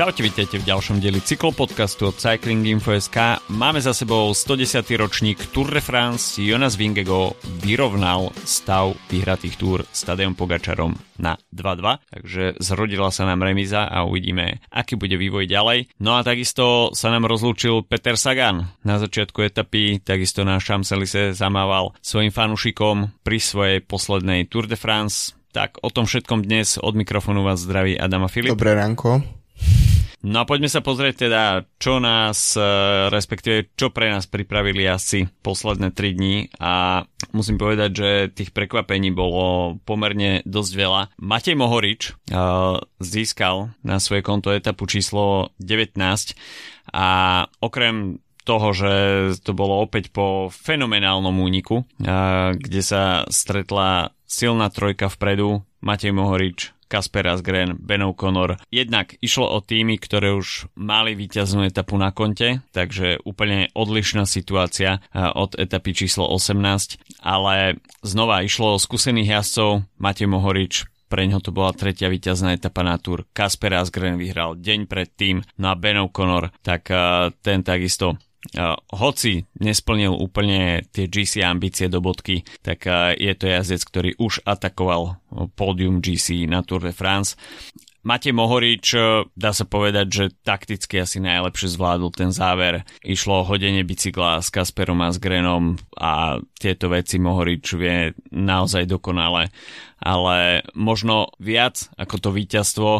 Čaute, vítajte v ďalšom dieli cyklopodcastu od Cycling Info.sk. Máme za sebou 110. ročník Tour de France. Jonas Vingego vyrovnal stav vyhratých túr Stadion Pogačarom na 2-2, takže zrodila sa nám remiza a uvidíme, aký bude vývoj ďalej. No a takisto sa nám rozlúčil Peter Sagan. Na začiatku etapy takisto na Champs-Élysées zamával svojim fanušikom pri svojej poslednej Tour de France. Tak o tom všetkom dnes od mikrofónu vás zdraví Adama Filip. Dobré ránko. No a poďme sa pozrieť teda, čo nás, e, respektíve čo pre nás pripravili asi posledné 3 dní a musím povedať, že tých prekvapení bolo pomerne dosť veľa. Matej Mohorič uh, získal na svoje konto etapu číslo 19 a okrem toho, že to bolo opäť po fenomenálnom úniku, uh, kde sa stretla silná trojka vpredu, Matej Mohorič, Kasper Asgren, Ben O'Connor. Jednak išlo o týmy, ktoré už mali víťaznú etapu na konte, takže úplne odlišná situácia od etapy číslo 18, ale znova išlo o skúsených jazdcov, Matej Mohorič pre ňo to bola tretia víťazná etapa na Tour. Kasper Asgren vyhral deň predtým, no a Ben O'Connor, tak ten takisto hoci nesplnil úplne tie GC ambície do bodky, tak je to jazdec, ktorý už atakoval pódium GC na Tour de France. Matej Mohorič, dá sa povedať, že takticky asi najlepšie zvládol ten záver. Išlo o hodenie bicykla s Kasperom a s Grenom a tieto veci Mohorič vie naozaj dokonale. Ale možno viac ako to víťazstvo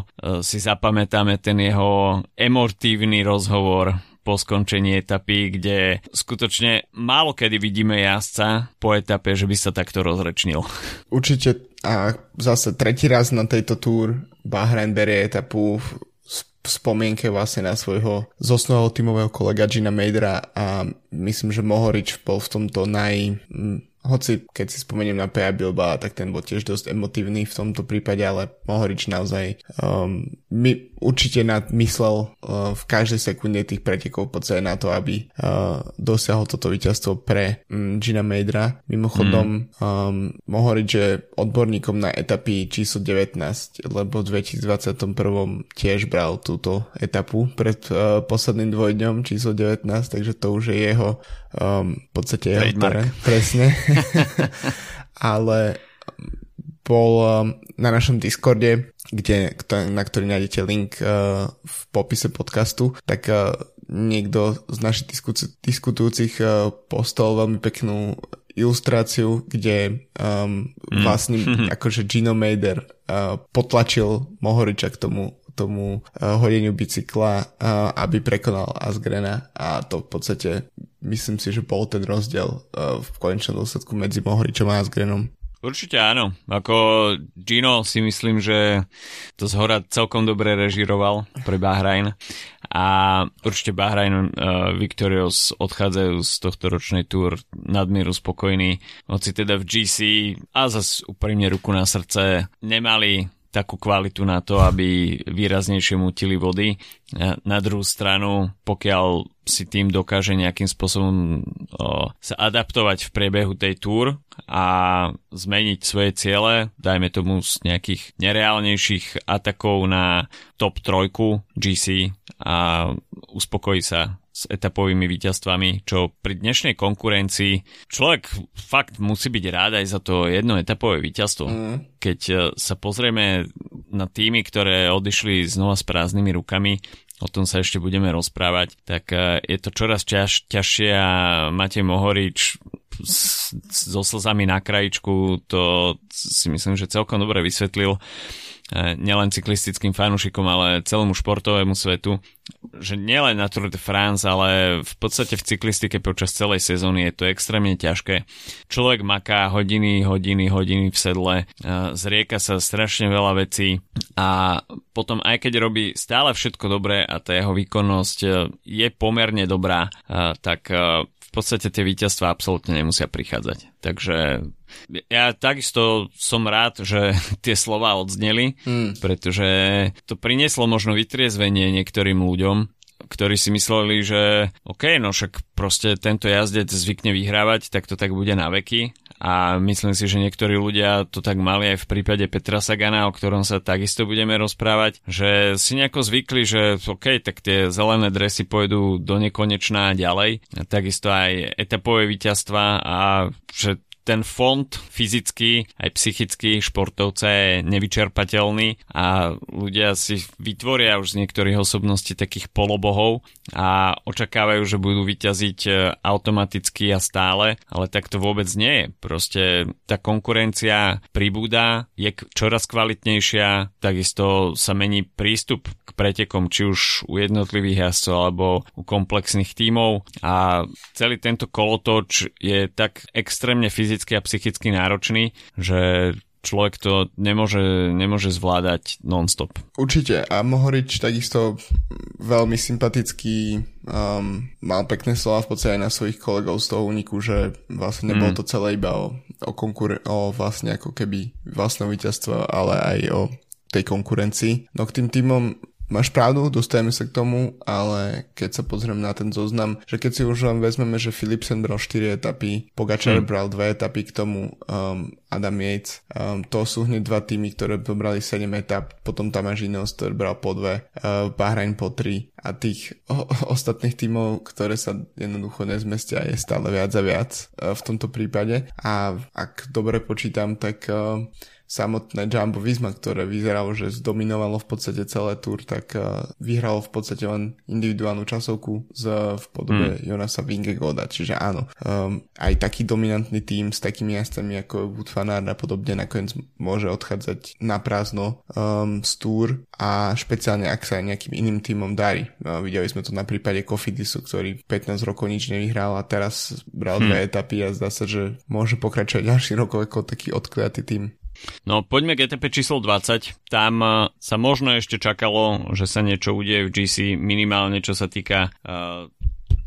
si zapamätáme ten jeho emotívny rozhovor po skončení etapy, kde skutočne málo kedy vidíme jazdca po etape, že by sa takto rozrečnil. Určite a zase tretí raz na tejto túr Bahrain berie etapu v spomienke vlastne na svojho zosnového tímového kolega Gina Madera a myslím, že Mohorič bol v tomto naj, hoci keď si spomeniem na Peja Bilba, tak ten bol tiež dosť emotívny v tomto prípade, ale Mohorič naozaj um, my určite nadmyslel uh, v každej sekunde tých pretekov po na to, aby uh, dosiahol toto víťazstvo pre um, Gina Madera. Mimochodom, mm. um, Mohorič je odborníkom na etapy číslo 19, lebo v 2021 tiež bral túto etapu pred uh, posledným dvojdňom číslo 19, takže to už je jeho um, v podstate jeho terén, presne. Ale bol um, na našom Discorde, kde, na ktorý nájdete link uh, v popise podcastu, tak uh, niekto z našich diskutu- diskutujúcich uh, postol veľmi peknú ilustráciu, kde um, mm. vlastne akože Gino Mader uh, potlačil Mohoriča k tomu tomu uh, hodeniu bicykla, uh, aby prekonal Asgrena a to v podstate myslím si, že bol ten rozdiel uh, v konečnom dôsledku medzi Mohoričom a Asgrenom. Určite áno. Ako Gino si myslím, že to zhora celkom dobre režiroval pre Bahrain a určite Bahrain uh, Victorious odchádzajú z tohto ročnej túr nadmieru spokojní. Hoci teda v GC a zase úprimne ruku na srdce nemali takú kvalitu na to, aby výraznejšie mutili vody. Na druhú stranu, pokiaľ si tým dokáže nejakým spôsobom o, sa adaptovať v priebehu tej túr a zmeniť svoje ciele, dajme tomu z nejakých nereálnejších atakov na top trojku GC a uspokojí sa s etapovými víťazstvami, čo pri dnešnej konkurencii človek fakt musí byť rád aj za to jedno etapové víťazstvo. Mm. Keď e, sa pozrieme na týmy, ktoré odišli znova s prázdnymi rukami, o tom sa ešte budeme rozprávať, tak e, je to čoraz ťaž, ťažšie a Matej Mohorič so slzami na krajičku to si myslím, že celkom dobre vysvetlil nielen cyklistickým fanúšikom, ale celému športovému svetu, že nielen na Tour de France, ale v podstate v cyklistike počas celej sezóny je to extrémne ťažké. Človek maká hodiny, hodiny, hodiny v sedle, e, zrieka sa strašne veľa vecí a potom aj keď robí stále všetko dobré a tá jeho výkonnosť e, je pomerne dobrá, tak v podstate tie víťazstva absolútne nemusia prichádzať. Takže ja takisto som rád, že tie slova odzneli, mm. pretože to prinieslo možno vytriezvenie niektorým ľuďom, ktorí si mysleli, že OK, no však proste tento jazdec zvykne vyhrávať, tak to tak bude na veky a myslím si, že niektorí ľudia to tak mali aj v prípade Petra Sagana, o ktorom sa takisto budeme rozprávať, že si nejako zvykli, že OK, tak tie zelené dresy pôjdu do nekonečná ďalej, a takisto aj etapové víťazstva a že ten fond fyzický aj psychický športovca je nevyčerpateľný a ľudia si vytvoria už z niektorých osobností takých polobohov a očakávajú, že budú vyťaziť e, automaticky a stále, ale tak to vôbec nie je. Proste tá konkurencia pribúda, je čoraz kvalitnejšia, takisto sa mení prístup k pretekom, či už u jednotlivých jazdcov alebo u komplexných tímov a celý tento kolotoč je tak extrémne fyzicky a psychicky náročný, že človek to nemôže, nemôže zvládať non-stop. Určite a Mohorič takisto veľmi sympatický um, mal pekné slova v podstate aj na svojich kolegov z toho úniku, že vlastne nebolo mm. to celé iba o, o, konkur- o vlastne ako keby vlastné víťazstvo, ale aj o tej konkurencii. No k tým týmom Máš pravdu, dostajeme sa k tomu, ale keď sa pozriem na ten zoznam, že keď si už len vezmeme, že Philipsen bral 4 etapy, Pogačar hmm. bral 2 etapy k tomu, um, Adam Yates, um, to sú hneď dva týmy, ktoré pobrali 7 etap, potom tam máš Ineos, ktorý bral po 2, uh, Bahrain po 3 a tých o, ostatných tímov, ktoré sa jednoducho nezmestia je stále viac a viac uh, v tomto prípade a ak dobre počítam, tak uh, samotné Jumbo Visma, ktoré vyzeralo, že zdominovalo v podstate celé túr, tak uh, vyhralo v podstate len individuálnu časovku z, v podobe hmm. Jonasa Vingegoda. Čiže áno, um, aj taký dominantný tým s takými jazdcami ako Wood Fanard a podobne nakoniec môže odchádzať na prázdno um, z túr a špeciálne ak sa aj nejakým iným týmom darí. Uh, videli sme to na prípade Kofidisu, ktorý 15 rokov nič nevyhral a teraz bral hmm. dve etapy a zdá sa, že môže pokračovať ďalší rokov ako taký odkliatý tým. No poďme k ETP číslo 20. Tam uh, sa možno ešte čakalo, že sa niečo udeje v GC, minimálne čo sa týka uh,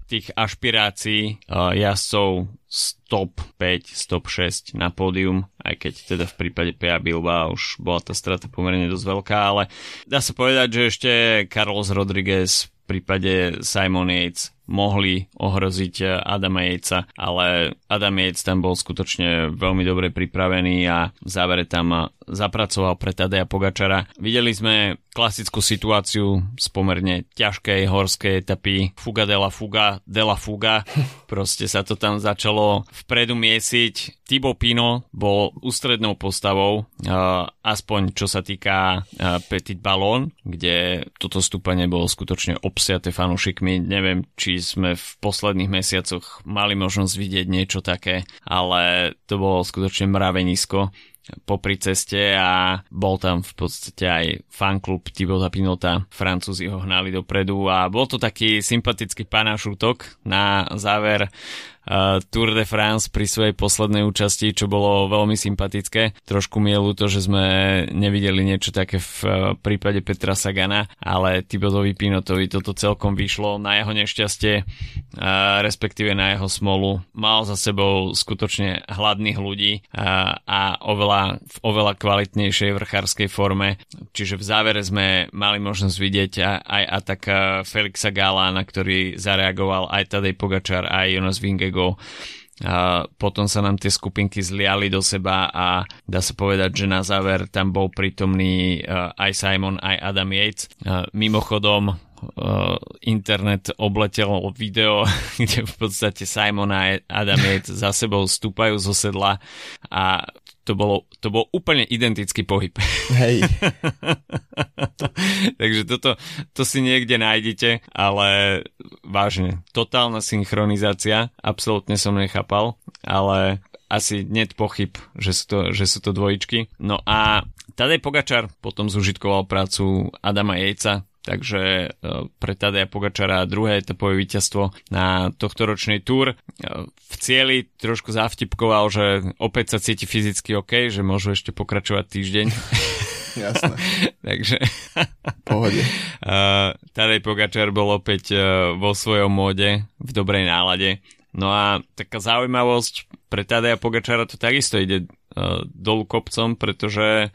tých ašpirácií uh, jazdcov stop 5, stop 6 na pódium, aj keď teda v prípade PA Bilba už bola tá strata pomerne dosť veľká, ale dá sa povedať, že ešte Carlos Rodriguez v prípade Simon Yates mohli ohroziť Adama Jejca, ale Adam Jejc tam bol skutočne veľmi dobre pripravený a v závere tam zapracoval pre Tadeja Pogačara. Videli sme klasickú situáciu z pomerne ťažkej horskej etapy Fuga de la Fuga de la Fuga. Proste sa to tam začalo vpredu miesiť. Tibo Pino bol ústrednou postavou, aspoň čo sa týka Petit Ballon, kde toto stúpanie bolo skutočne obsiate fanúšikmi. Neviem, či sme v posledných mesiacoch mali možnosť vidieť niečo také, ale to bolo skutočne mravenisko popri ceste a bol tam v podstate aj fanklub Thibauta Pinota, Francúzi ho hnali dopredu a bol to taký sympatický panašútok na záver Tour de France pri svojej poslednej účasti, čo bolo veľmi sympatické. Trošku mielu to, že sme nevideli niečo také v uh, prípade Petra Sagana, ale Tibotovi Pinotovi toto celkom vyšlo na jeho nešťastie, uh, respektíve na jeho smolu. Mal za sebou skutočne hladných ľudí a oveľa, v oveľa kvalitnejšej vrchárskej forme, čiže v závere sme mali možnosť vidieť aj atak Felixa Gala, na ktorý zareagoval aj Tadej Pogačar, aj Jonas Vingegaard Diego. A potom sa nám tie skupinky zliali do seba a dá sa povedať, že na záver tam bol prítomný uh, aj Simon, aj Adam Yates. Uh, mimochodom, uh, internet obletel video, kde v podstate Simon a Adam Yates za sebou stúpajú zo sedla a to bolo, to bol úplne identický pohyb. Hej. to, takže toto to si niekde nájdete, ale vážne, totálna synchronizácia, absolútne som nechápal, ale asi net pochyb, že sú to, že sú to dvojičky. No a Tadej Pogačar potom zužitkoval prácu Adama Jejca, takže e, pre Tadeja Pogačara druhé etapové víťazstvo na tohto ročnej túr. E, v cieli trošku zavtipkoval, že opäť sa cíti fyzicky OK, že môžu ešte pokračovať týždeň. Jasné. takže pohode. Uh, Tadej Pogačar bol opäť uh, vo svojom móde, v dobrej nálade. No a taká zaujímavosť pre Tadeja Pogačara to takisto ide dolu kopcom, pretože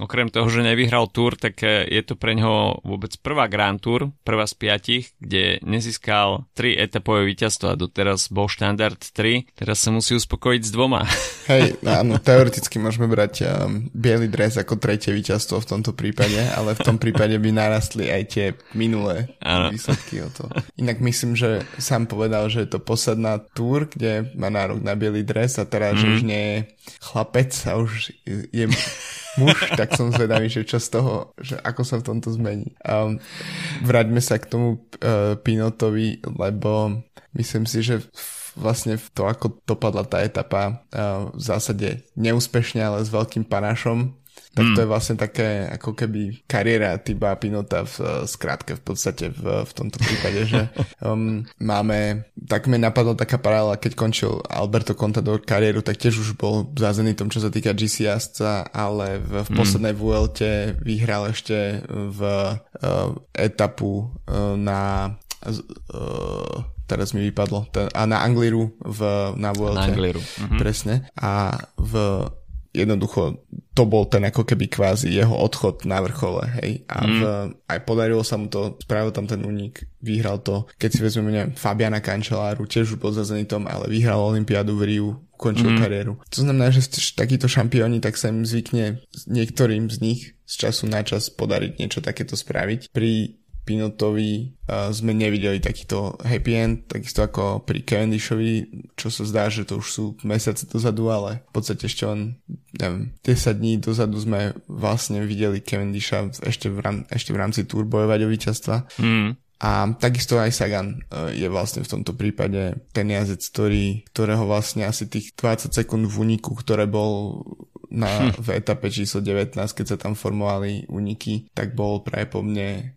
okrem toho, že nevyhral Tour, tak je to pre neho vôbec prvá Grand Tour, prvá z piatich, kde nezískal tri etapové víťazstva. Doteraz bol štandard 3, teraz sa musí uspokojiť s dvoma. Hej, áno, teoreticky môžeme brať um, biely dres ako tretie víťazstvo v tomto prípade, ale v tom prípade by narastli aj tie minulé ano. výsledky o to. Inak myslím, že sám povedal, že je to posledná túr, kde má nárok na biely dres a teraz, mm. že už nie je chlapec a už je muž, tak som zvedavý, že čo z toho, že ako sa v tomto zmení. Um, vráťme sa k tomu uh, Pinotovi, lebo myslím si, že vlastne to, ako dopadla tá etapa v zásade neúspešne, ale s veľkým panášom tak to hmm. je vlastne také ako keby kariéra Tiba Pinota v skrátke v podstate v, v tomto prípade, že um, máme, tak mi napadla taká paralela, keď končil Alberto Contador kariéru, tak tiež už bol zázený tom, čo sa týka GC jazdca, ale v, v mm. poslednej Vuelte vyhral ešte v uh, etapu uh, na uh, teraz mi vypadlo, ten, a na Angliru v, na Vuelte. Na Angliru. Mhm. Presne. A v jednoducho to bol ten ako keby kvázi jeho odchod na vrchole, hej. A v, mm. aj podarilo sa mu to, spravil tam ten únik, vyhral to. Keď si vezmeme, neviem, Fabiana Kančeláru, tiež už za Zenitom, ale vyhral Olympiádu v Riu, ukončil mm. kariéru. To znamená, že takíto šampióni, tak sa im zvykne niektorým z nich z času na čas podariť niečo takéto spraviť. Pri Pinotovi uh, sme nevideli takýto happy end, takisto ako pri Cavendishovi, čo sa zdá, že to už sú mesiace dozadu, ale v podstate ešte len neviem, 10 dní dozadu sme vlastne videli Cavendisha ešte v, rám, ešte v rámci Tour bojovať o víťazstva. Mm. A takisto aj Sagan uh, je vlastne v tomto prípade ten jazdec, ktorý, ktorého vlastne asi tých 20 sekúnd v úniku, ktoré bol na, hm. v etape číslo 19, keď sa tam formovali úniky, tak bol práve po mne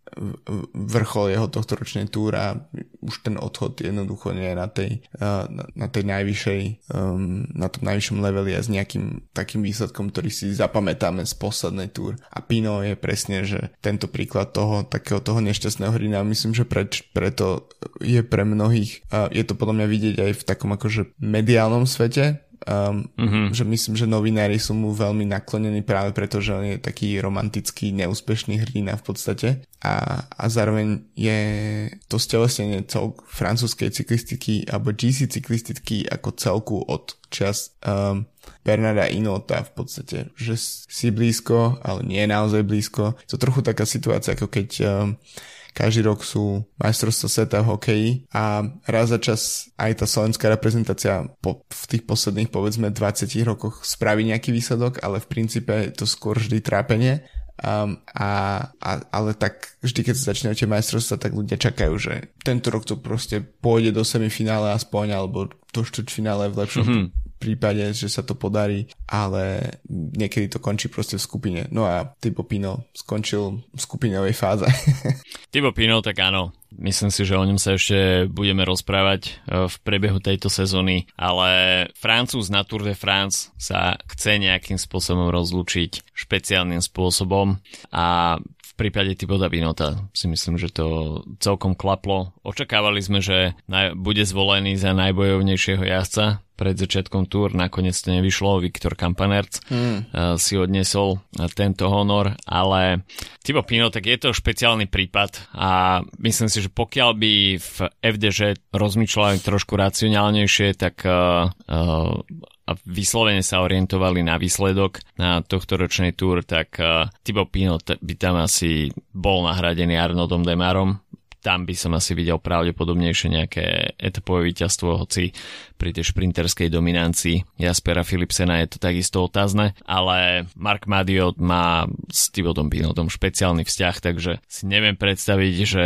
vrchol jeho tohto ročnej túr a už ten odchod jednoducho nie je na tej, na, na tej najvyššej, um, na tom najvyššom leveli a s nejakým takým výsledkom, ktorý si zapamätáme z poslednej túr. A Pino je presne, že tento príklad toho, takého toho nešťastného hrina, myslím, že preč, preto je pre mnohých, je to podľa mňa vidieť aj v takom akože mediálnom svete, Um, mm-hmm. že myslím, že novinári sú mu veľmi naklonení práve preto, že on je taký romantický, neúspešný hrdina v podstate a, a zároveň je to stelesnenie cel francúzskej cyklistiky alebo GC cyklistiky ako celku od čas um, Bernarda Inota v podstate, že si blízko, ale nie je naozaj blízko. To trochu taká situácia, ako keď um, každý rok sú majstrovstvá sveta v hokeji a raz za čas aj tá slovenská reprezentácia po, v tých posledných povedzme 20 rokoch spraví nejaký výsledok, ale v princípe je to skôr vždy trápenie. Um, a, a, ale tak vždy, keď sa začínajú tie majstrovstvá, tak ľudia čakajú, že tento rok to proste pôjde do semifinále aspoň, alebo do štvrťfinále v lepšom mm-hmm prípade, že sa to podarí, ale niekedy to končí proste v skupine. No a Tybo Pino skončil v skupinovej fáze. Tybo Pino, tak áno, Myslím si, že o ňom sa ešte budeme rozprávať e, v priebehu tejto sezóny, ale Francúz na Tour de France sa chce nejakým spôsobom rozlúčiť špeciálnym spôsobom a v prípade Tiboda Binota si myslím, že to celkom klaplo. Očakávali sme, že bude zvolený za najbojovnejšieho jazdca pred začiatkom túr, nakoniec to nevyšlo, Viktor Kampanerc mm. si odnesol tento honor, ale Tibo Pino, tak je to špeciálny prípad a myslím si, že pokiaľ by v FDŽ rozmýšľali trošku racionálnejšie, tak uh, uh, a vyslovene sa orientovali na výsledok na tohto ročnej túr, tak uh, Thibaut Pinot by tam asi bol nahradený Arnoldom Demarom tam by som asi videl pravdepodobnejšie nejaké etapové víťazstvo, hoci pri tej šprinterskej dominancii Jaspera Philipsena je to takisto otázne, ale Mark Madiot má s Tivodom Pinotom špeciálny vzťah, takže si neviem predstaviť, že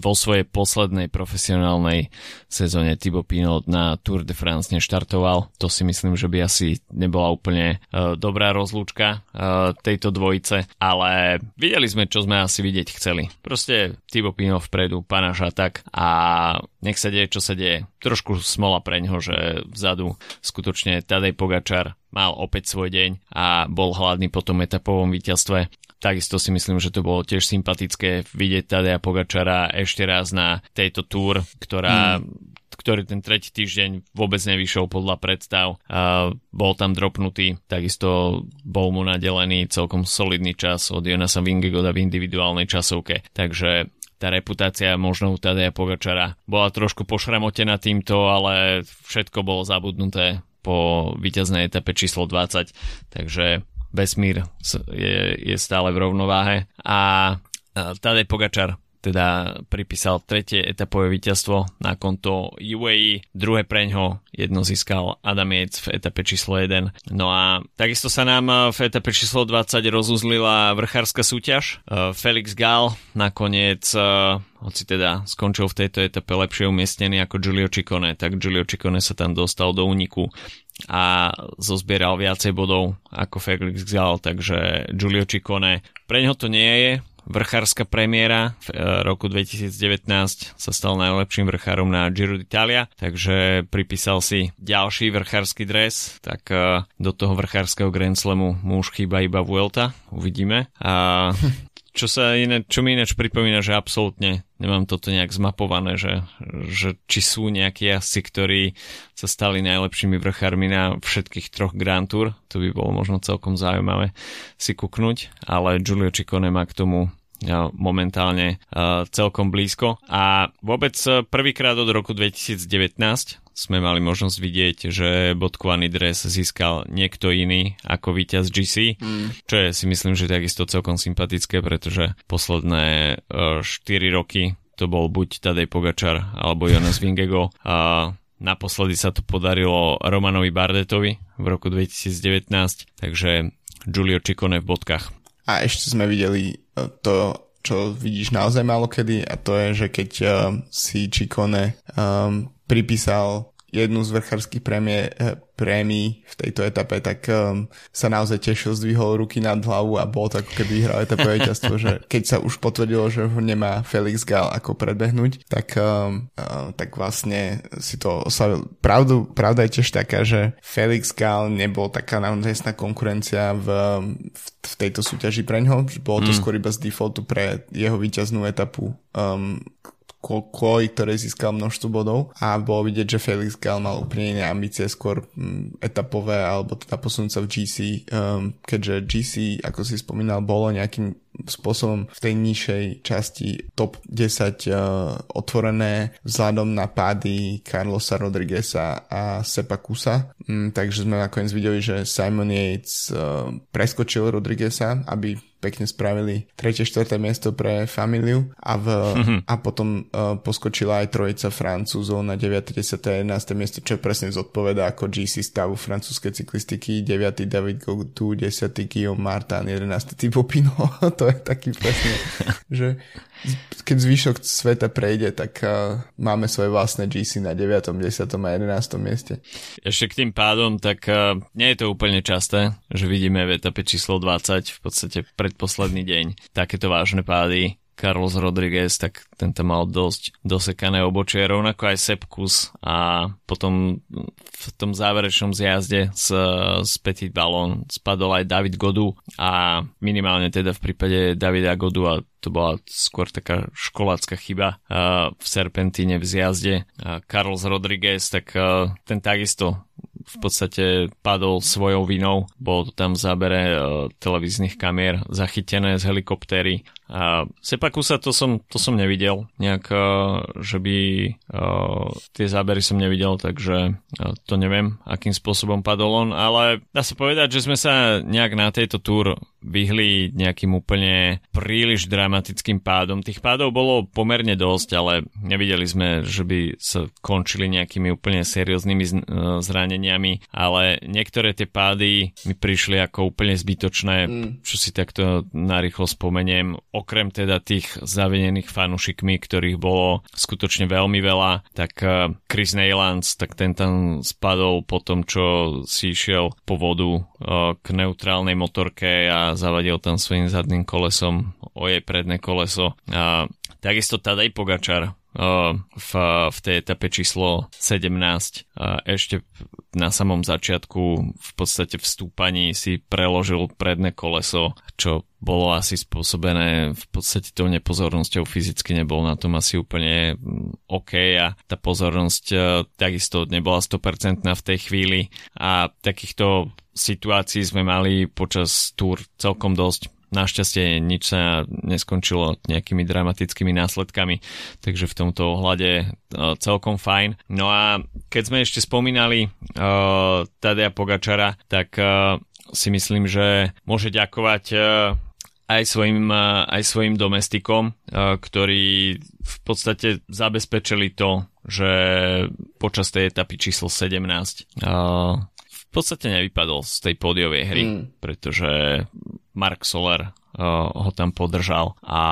vo svojej poslednej profesionálnej sezóne Thibaut Pinot na Tour de France neštartoval. To si myslím, že by asi nebola úplne uh, dobrá rozlúčka uh, tejto dvojice, ale videli sme, čo sme asi vidieť chceli. Proste Thibaut Pinot vpredu, panaša tak a nech sa deje, čo sa deje. Trošku smola pre ňo, že vzadu skutočne Tadej Pogačar mal opäť svoj deň a bol hladný po tom etapovom víťazstve Takisto si myslím, že to bolo tiež sympatické vidieť Tadea Pogačara ešte raz na tejto túr, ktorá mm ktorý ten tretí týždeň vôbec nevyšiel podľa predstav. Uh, bol tam dropnutý, takisto bol mu nadelený celkom solidný čas od Jonasa Vingegoda v individuálnej časovke. Takže tá reputácia možno u Tadeja Pogačara bola trošku pošramotená týmto, ale všetko bolo zabudnuté po víťaznej etape číslo 20, takže vesmír je, je stále v rovnováhe a Tadej Pogačar teda pripísal tretie etapové víťazstvo na konto UAE, druhé preňho jedno získal Adam Yates v etape číslo 1. No a takisto sa nám v etape číslo 20 rozuzlila vrchárska súťaž. E, Felix Gal nakoniec e, hoci teda skončil v tejto etape lepšie umiestnený ako Giulio Ciccone, tak Giulio Ciccone sa tam dostal do úniku a zozbieral viacej bodov ako Felix Gal, takže Giulio Ciccone pre ňo to nie je vrchárska premiéra v e, roku 2019 sa stal najlepším vrchárom na Giro d'Italia, takže pripísal si ďalší vrchársky dres, tak e, do toho vrchárskeho Grand Slamu mu už chýba iba Vuelta, uvidíme. A čo sa iné, čo mi ináč pripomína, že absolútne nemám toto nejak zmapované, že, že či sú nejakí jazdci, ktorí sa stali najlepšími vrchármi na všetkých troch Grand Tour, to by bolo možno celkom zaujímavé si kuknúť, ale Giulio Ciccone má k tomu momentálne celkom blízko. A vôbec prvýkrát od roku 2019 sme mali možnosť vidieť, že bodkovaný dres získal niekto iný ako víťaz GC, mm. čo je si myslím, že takisto celkom sympatické, pretože posledné 4 roky to bol buď Tadej Pogačar alebo Jonas Vingego a naposledy sa to podarilo Romanovi Bardetovi v roku 2019, takže Giulio Ciccone v bodkách. A ešte sme videli e, to, čo vidíš naozaj málo kedy a to je, že keď uh, si Čikone um, pripísal jednu z vrchárských prémie, eh, prémií v tejto etape, tak um, sa naozaj tešil, zdvihol ruky nad hlavu a bol to ako keby vyhral etapové víťazstvo, že keď sa už potvrdilo, že ho nemá Felix Gal ako predbehnúť, tak, um, uh, tak vlastne si to oslavil. Pravdu, pravda je tiež taká, že Felix Gal nebol taká naozajstná konkurencia v, v, v tejto súťaži pre ňo, že bolo to mm. skôr iba z defaultu pre jeho víťaznú etapu um, kvôli ktorej získal množstvo bodov. A bolo vidieť, že Felix Gal mal úplne iné ambície, skôr mm, etapové alebo teda posunúť sa v GC, um, keďže GC, ako si spomínal, bolo nejakým spôsobom v tej nižšej časti top 10 uh, otvorené vzhľadom na pády Carlosa Rodrigueza a Sepa Kusa. Mm, takže sme nakoniec videli, že Simon Yates uh, preskočil Rodrigueza, aby pekne spravili 3. 4. miesto pre familiu a, v, mm-hmm. a potom uh, poskočila aj trojica Francúzov na 9. 10. 11. miesto, čo presne zodpoveda ako GC stavu francúzskej cyklistiky, 9. David Gaudu, 10. Guillaume Martin, 11. Thibaut Pinot, to je taký presne, že keď zvyšok sveta prejde, tak uh, máme svoje vlastné GC na 9., 10. a 11. mieste. Ešte k tým pádom, tak uh, nie je to úplne časté, že vidíme v etape číslo 20, v podstate predposledný deň, takéto vážne pády. Carlos Rodriguez, tak ten tam mal dosť dosekané obočie, rovnako aj Sepkus a potom v tom záverečnom zjazde z, z Petit Ballon spadol aj David Godu a minimálne teda v prípade Davida Godu a to bola skôr taká školácka chyba uh, v Serpentíne v zjazde. Carlos Rodriguez, tak uh, ten takisto v podstate padol svojou vinou. Bolo to tam v zábere uh, televíznych kamier zachytené z helikoptéry. A Sepakusa to som, to som nevidel. Nejak, uh, že by uh, tie zábery som nevidel, takže uh, to neviem, akým spôsobom padol on, ale dá sa povedať, že sme sa nejak na tejto túr vyhli nejakým úplne príliš dramatickým pádom. Tých pádov bolo pomerne dosť, ale nevideli sme, že by sa končili nejakými úplne serióznymi e, zraneniami, ale niektoré tie pády mi prišli ako úplne zbytočné, mm. čo si takto narýchlo spomeniem. Okrem teda tých zavenených fanušikmi, ktorých bolo skutočne veľmi veľa, tak e, Chris Neylands, tak ten tam spadol po tom, čo si išiel po vodu e, k neutrálnej motorke a zavadil tam svojim zadným kolesom o jej predné koleso. A takisto Tadej Pogačar v, v tej etape číslo 17 ešte na samom začiatku v podstate v stúpaní si preložil predné koleso, čo bolo asi spôsobené v podstate tou nepozornosťou, fyzicky nebol na tom asi úplne mm, OK a tá pozornosť takisto nebola 100% v tej chvíli. A takýchto situácií sme mali počas túr celkom dosť Našťastie nič sa neskončilo nejakými dramatickými následkami, takže v tomto ohľade uh, celkom fajn. No a keď sme ešte spomínali uh, Tadea Pogačara, tak uh, si myslím, že môže ďakovať uh, aj svojim, aj svojim domestikom, ktorí v podstate zabezpečili to, že počas tej etapy číslo 17 uh, v podstate nevypadol z tej pódiovej hry, mm. pretože Mark Soler uh, ho tam podržal a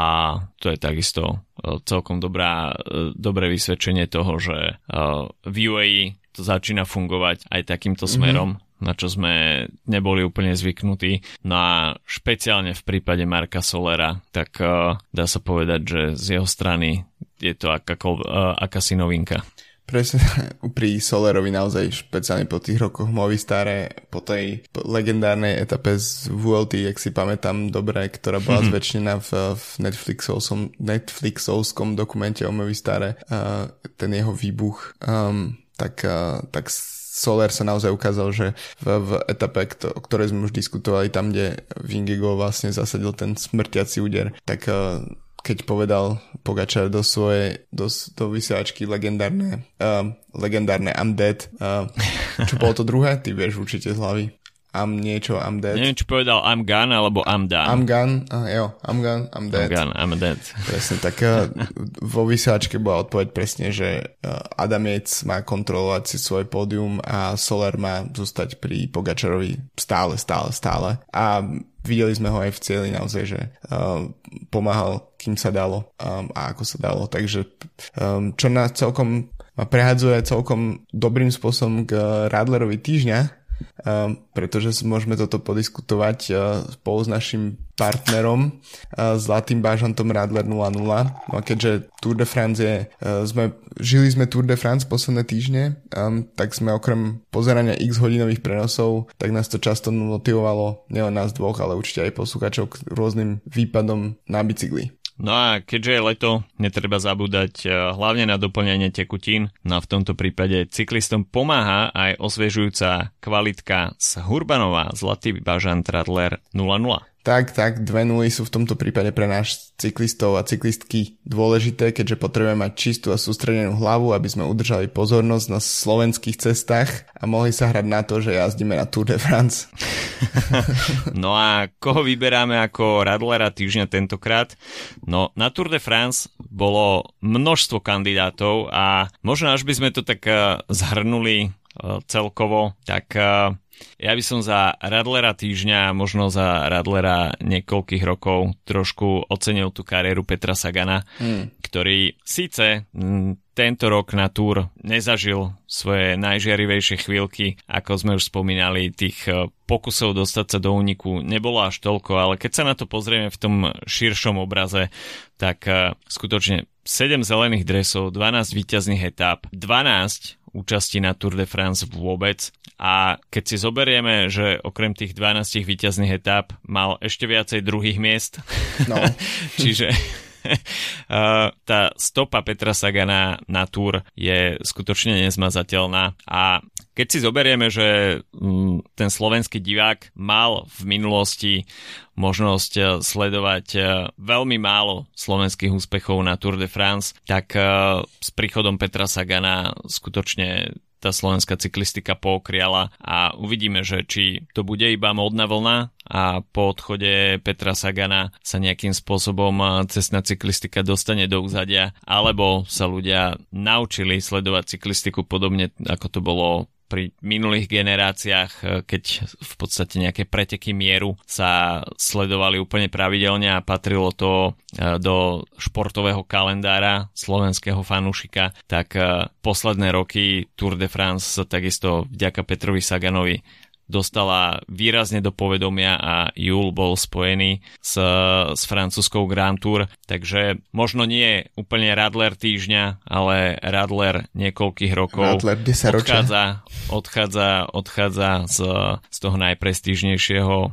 to je takisto uh, celkom dobrá, uh, dobré vysvedčenie toho, že v UAE to začína fungovať aj takýmto mhm. smerom. Mm-hmm na čo sme neboli úplne zvyknutí. No a špeciálne v prípade Marka Solera, tak dá sa povedať, že z jeho strany je to akáko, uh, akási novinka. Presne pri Solerovi naozaj špeciálne po tých rokoch Movistare, po tej legendárnej etape z VLT, ak si pamätám dobre, ktorá bola mm-hmm. zväčšená v, v Netflixovskom, Netflixovskom dokumente o Movistare, uh, ten jeho výbuch, um, tak, uh, tak Soler sa naozaj ukázal, že v, v etape, o ktorej sme už diskutovali, tam, kde Vingigo vlastne zasadil ten smrtiaci úder, tak uh, keď povedal Pogačar do svojej, do, do vysielačky legendárne, uh, legendárne I'm dead. Uh, čo bolo to druhé? Ty vieš určite z hlavy. I'm niečo, I'm dead. Neviem, či povedal I'm gone, alebo I'm done. I'm gone, uh, jo, I'm gone, I'm dead. I'm gone, I'm dead. Presne, tak uh, vo vysielačke bola odpoveď presne, že uh, Adamec má kontrolovať si svoj pódium a Soler má zostať pri Pogačarovi stále, stále, stále. A videli sme ho aj v cieli naozaj, že uh, pomáhal, kým sa dalo um, a ako sa dalo. Takže um, čo nás celkom ma prehadzuje celkom dobrým spôsobom k Radlerovi týždňa, Um, pretože môžeme toto podiskutovať uh, spolu s našim partnerom uh, Zlatým Bážantom Radler 00. No a keďže Tour de France je, uh, sme, žili sme Tour de France posledné týždne, um, tak sme okrem pozerania x hodinových prenosov, tak nás to často motivovalo nielen nás dvoch, ale určite aj posluchačov k rôznym výpadom na bicykli. No a keďže je leto, netreba zabúdať eh, hlavne na doplňanie tekutín. No a v tomto prípade cyklistom pomáha aj osviežujúca kvalitka z Hurbanova Zlatý bažant Radler 00. Tak, tak, dve nuly sú v tomto prípade pre náš cyklistov a cyklistky dôležité, keďže potrebujeme mať čistú a sústredenú hlavu, aby sme udržali pozornosť na slovenských cestách a mohli sa hrať na to, že jazdíme na Tour de France. no a koho vyberáme ako Radlera týždňa tentokrát? No na Tour de France bolo množstvo kandidátov a možno až by sme to tak eh, zhrnuli eh, celkovo, tak eh, ja by som za Radlera týždňa, možno za Radlera niekoľkých rokov trošku ocenil tú kariéru Petra Sagana, hmm. ktorý síce tento rok na túr nezažil svoje najžiarivejšie chvíľky, ako sme už spomínali, tých e, pokusov dostať sa do úniku nebolo až toľko, ale keď sa na to pozrieme v tom širšom obraze, tak e, skutočne 7 zelených dresov, 12 výťazných etáp, 12 účasti na Tour de France vôbec. A keď si zoberieme, že okrem tých 12 výťazných etáp mal ešte viacej druhých miest, no. čiže tá stopa Petra Sagana na Tour je skutočne nezmazateľná a keď si zoberieme, že mm, ten slovenský divák mal v minulosti možnosť eh, sledovať eh, veľmi málo slovenských úspechov na Tour de France, tak eh, s príchodom Petra Sagana skutočne tá slovenská cyklistika pokriala a uvidíme, že či to bude iba modná vlna a po odchode Petra Sagana sa nejakým spôsobom cestná cyklistika dostane do úzadia, alebo sa ľudia naučili sledovať cyklistiku podobne ako to bolo pri minulých generáciách, e, keď v podstate nejaké preteky mieru sa sledovali úplne pravidelne a patrilo to e, do športového kalendára slovenského fanúšika, tak e, posledné roky Tour de France takisto vďaka Petrovi Saganovi dostala výrazne do povedomia a Jul bol spojený s, s francúzskou Grand Tour, takže možno nie úplne Radler týždňa, ale Radler niekoľkých rokov Radler odchádza, odchádza, odchádza z, z toho najprestížnejšieho uh,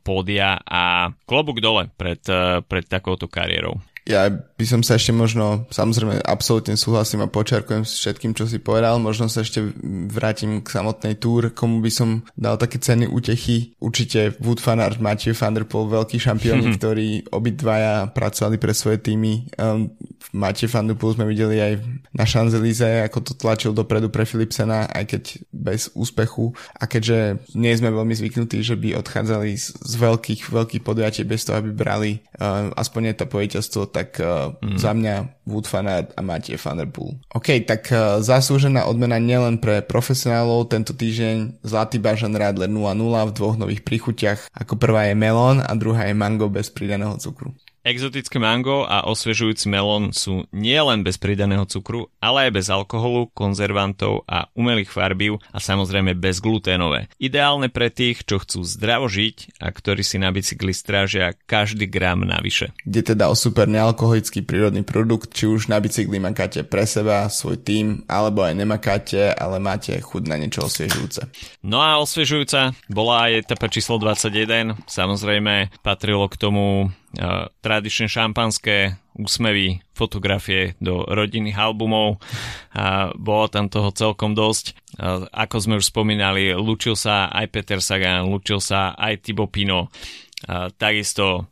pódia a klobúk dole pred, uh, pred takouto kariérou. Ja by som sa ešte možno, samozrejme absolútne súhlasím a počarkujem s všetkým, čo si povedal, možno sa ešte vrátim k samotnej túr, komu by som dal také ceny útechy. Určite Wood Fanart, Mathieu van der Poel, veľkí šampióni, mm-hmm. ktorí obidvaja pracovali pre svoje týmy. Um, Mathieu van der Poel sme videli aj na Champs-Élysées, ako to tlačil dopredu pre Philipsena, aj keď bez úspechu. A keďže nie sme veľmi zvyknutí, že by odchádzali z, z veľkých, veľkých podujatí bez toho, aby brali uh, aspoň etapové víťazstvo tak uh, mm. za mňa Wood Fanart a Matej Poel. OK, tak uh, zaslúžená odmena nielen pre profesionálov tento týždeň Zlatý bažan Radler 0-0 v dvoch nových príchutiach. Ako prvá je melón a druhá je mango bez pridaného cukru. Exotické mango a osviežujúci melón sú nielen bez pridaného cukru, ale aj bez alkoholu, konzervantov a umelých farbív a samozrejme bez gluténové. Ideálne pre tých, čo chcú zdravo žiť a ktorí si na bicykli strážia každý gram navyše. Kde teda o super nealkoholický prírodný produkt, či už na bicykli makáte pre seba, svoj tým, alebo aj nemakáte, ale máte chuť na niečo osviežujúce. No a osviežujúca bola aj etapa číslo 21. Samozrejme patrilo k tomu tradičné šampanské úsmevy, fotografie do rodinných albumov. A bolo tam toho celkom dosť. A ako sme už spomínali, lúčil sa aj Peter Sagan, lúčil sa aj Thibaut Pino takisto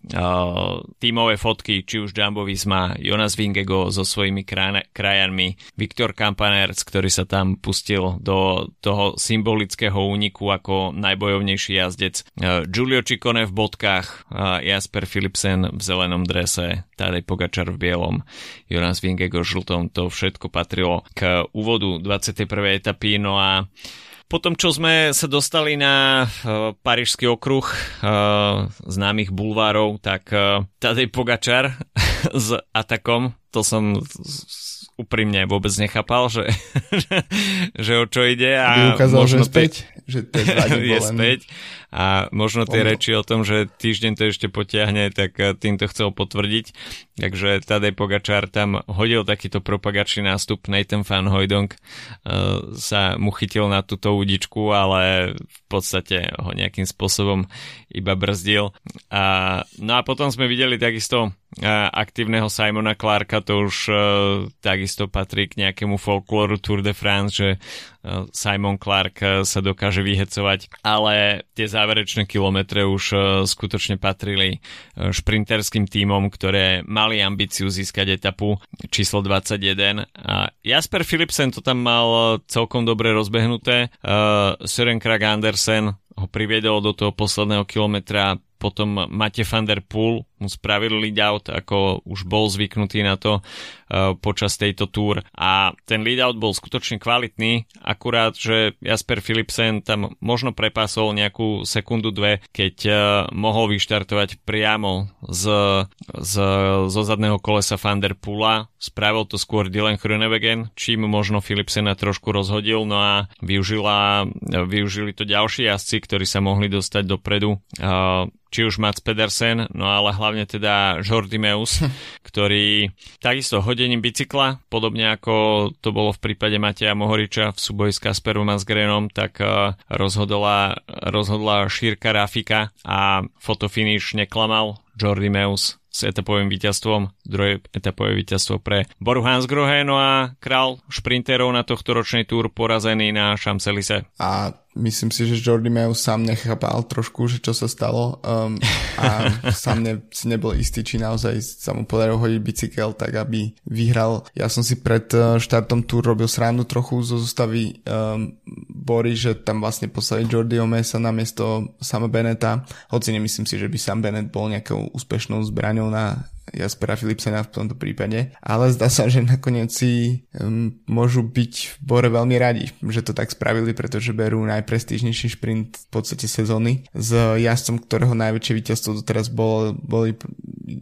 tímové fotky, či už Jumbo Visma, Jonas Vingego so svojimi krajanmi, Viktor Kampanerc, ktorý sa tam pustil do toho symbolického úniku ako najbojovnejší jazdec, Giulio Ciccone v bodkách, Jasper Philipsen v zelenom drese, Tadej Pogačar v bielom, Jonas Vingego v žltom, to všetko patrilo k úvodu 21. etapy, no a potom, čo sme sa dostali na uh, Parížský okruh uh, známych bulvárov, tak uh, Tadej Pogačar s atakom, to som úprimne vôbec nechápal, že, že o čo ide. A ukázal, možno že späť, že je späť. A možno tie reči o tom, že týždeň to ešte potiahne, tak týmto chcel potvrdiť. Takže Tadej Pogačár tam hodil takýto propagačný nástup. Nathan Van Hojdong uh, sa mu chytil na túto údičku, ale v podstate ho nejakým spôsobom iba brzdil. A, no a potom sme videli takisto aktívneho Simona Clarka, to už uh, takisto patrí k nejakému folklóru Tour de France, že uh, Simon Clark uh, sa dokáže vyhecovať, ale tie záverečné kilometre už skutočne patrili uh, šprinterským tímom, ktoré mali mali ambíciu získať etapu číslo 21. A Jasper Philipsen to tam mal celkom dobre rozbehnuté. Uh, Søren Krag Andersen ho priviedol do toho posledného kilometra potom Mate van der Poel mu spravil lead out, ako už bol zvyknutý na to uh, počas tejto túr a ten lead out bol skutočne kvalitný, akurát, že Jasper Philipsen tam možno prepásol nejakú sekundu dve, keď uh, mohol vyštartovať priamo z, z, zo zadného kolesa van Poola, spravil to skôr Dylan Hrunewegen, čím možno Philipsena trošku rozhodil, no a využila, využili to ďalší jazdci, ktorí sa mohli dostať dopredu. Uh, či už Mats Pedersen, no ale hlavne teda Jordi Meus, ktorý takisto hodením bicykla, podobne ako to bolo v prípade Mateja Mohoriča v súboji s Kasperom Masgrenom, tak uh, rozhodla, rozhodla šírka Rafika a fotofinish neklamal. Jordi Meus s etapovým víťazstvom, druhé etapové víťazstvo pre Boru Hansgrohe, no a král šprinterov na tohto ročnej túr porazený na Champs-Élysées. A myslím si, že Jordi Meus sám nechápal trošku, že čo sa stalo um, a sám ne, si nebol istý, či naozaj sa mu podarilo hodiť bicykel tak, aby vyhral. Ja som si pred uh, štartom túr robil srandu trochu zo zostavy um, Bory, že tam vlastne poslali Jordiho Mesa na miesto sama Beneta, hoci nemyslím si, že by Sam Bennett bol nejakou úspešnou zbraňou na Jaspera Philipsena v tomto prípade, ale zdá sa, že nakoniec si môžu byť v Bore veľmi radi, že to tak spravili, pretože berú najprestížnejší šprint v podstate sezóny. S jazdcom, ktorého najväčšie víťazstvo doteraz bol, boli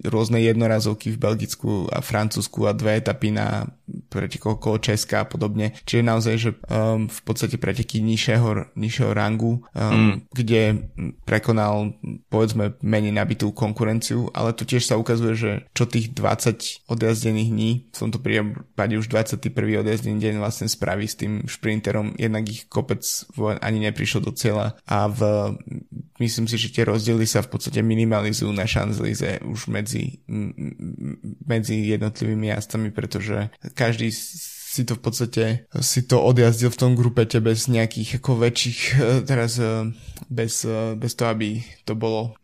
rôzne jednorazovky v Belgicku a Francúzsku a dve etapy na pretekov okolo Česka a podobne. Čiže naozaj, že um, v podstate preteky nižšieho, nižšieho rangu, um, mm. kde prekonal povedzme menej nabitú konkurenciu, ale tu tiež sa ukazuje, že čo tých 20 odjazdených dní, v tomto prípade už 21. odjazdený deň vlastne spraví s tým šprinterom, jednak ich kopec ani neprišiel do cieľa a v, myslím si, že tie rozdiely sa v podstate minimalizujú na šanzlize už medzi, medzi jednotlivými jazdcami, pretože každý si to v podstate si to odjazdil v tom grupete bez nejakých ako väčších eh, teraz eh, bez, eh, bez toho, aby to bolo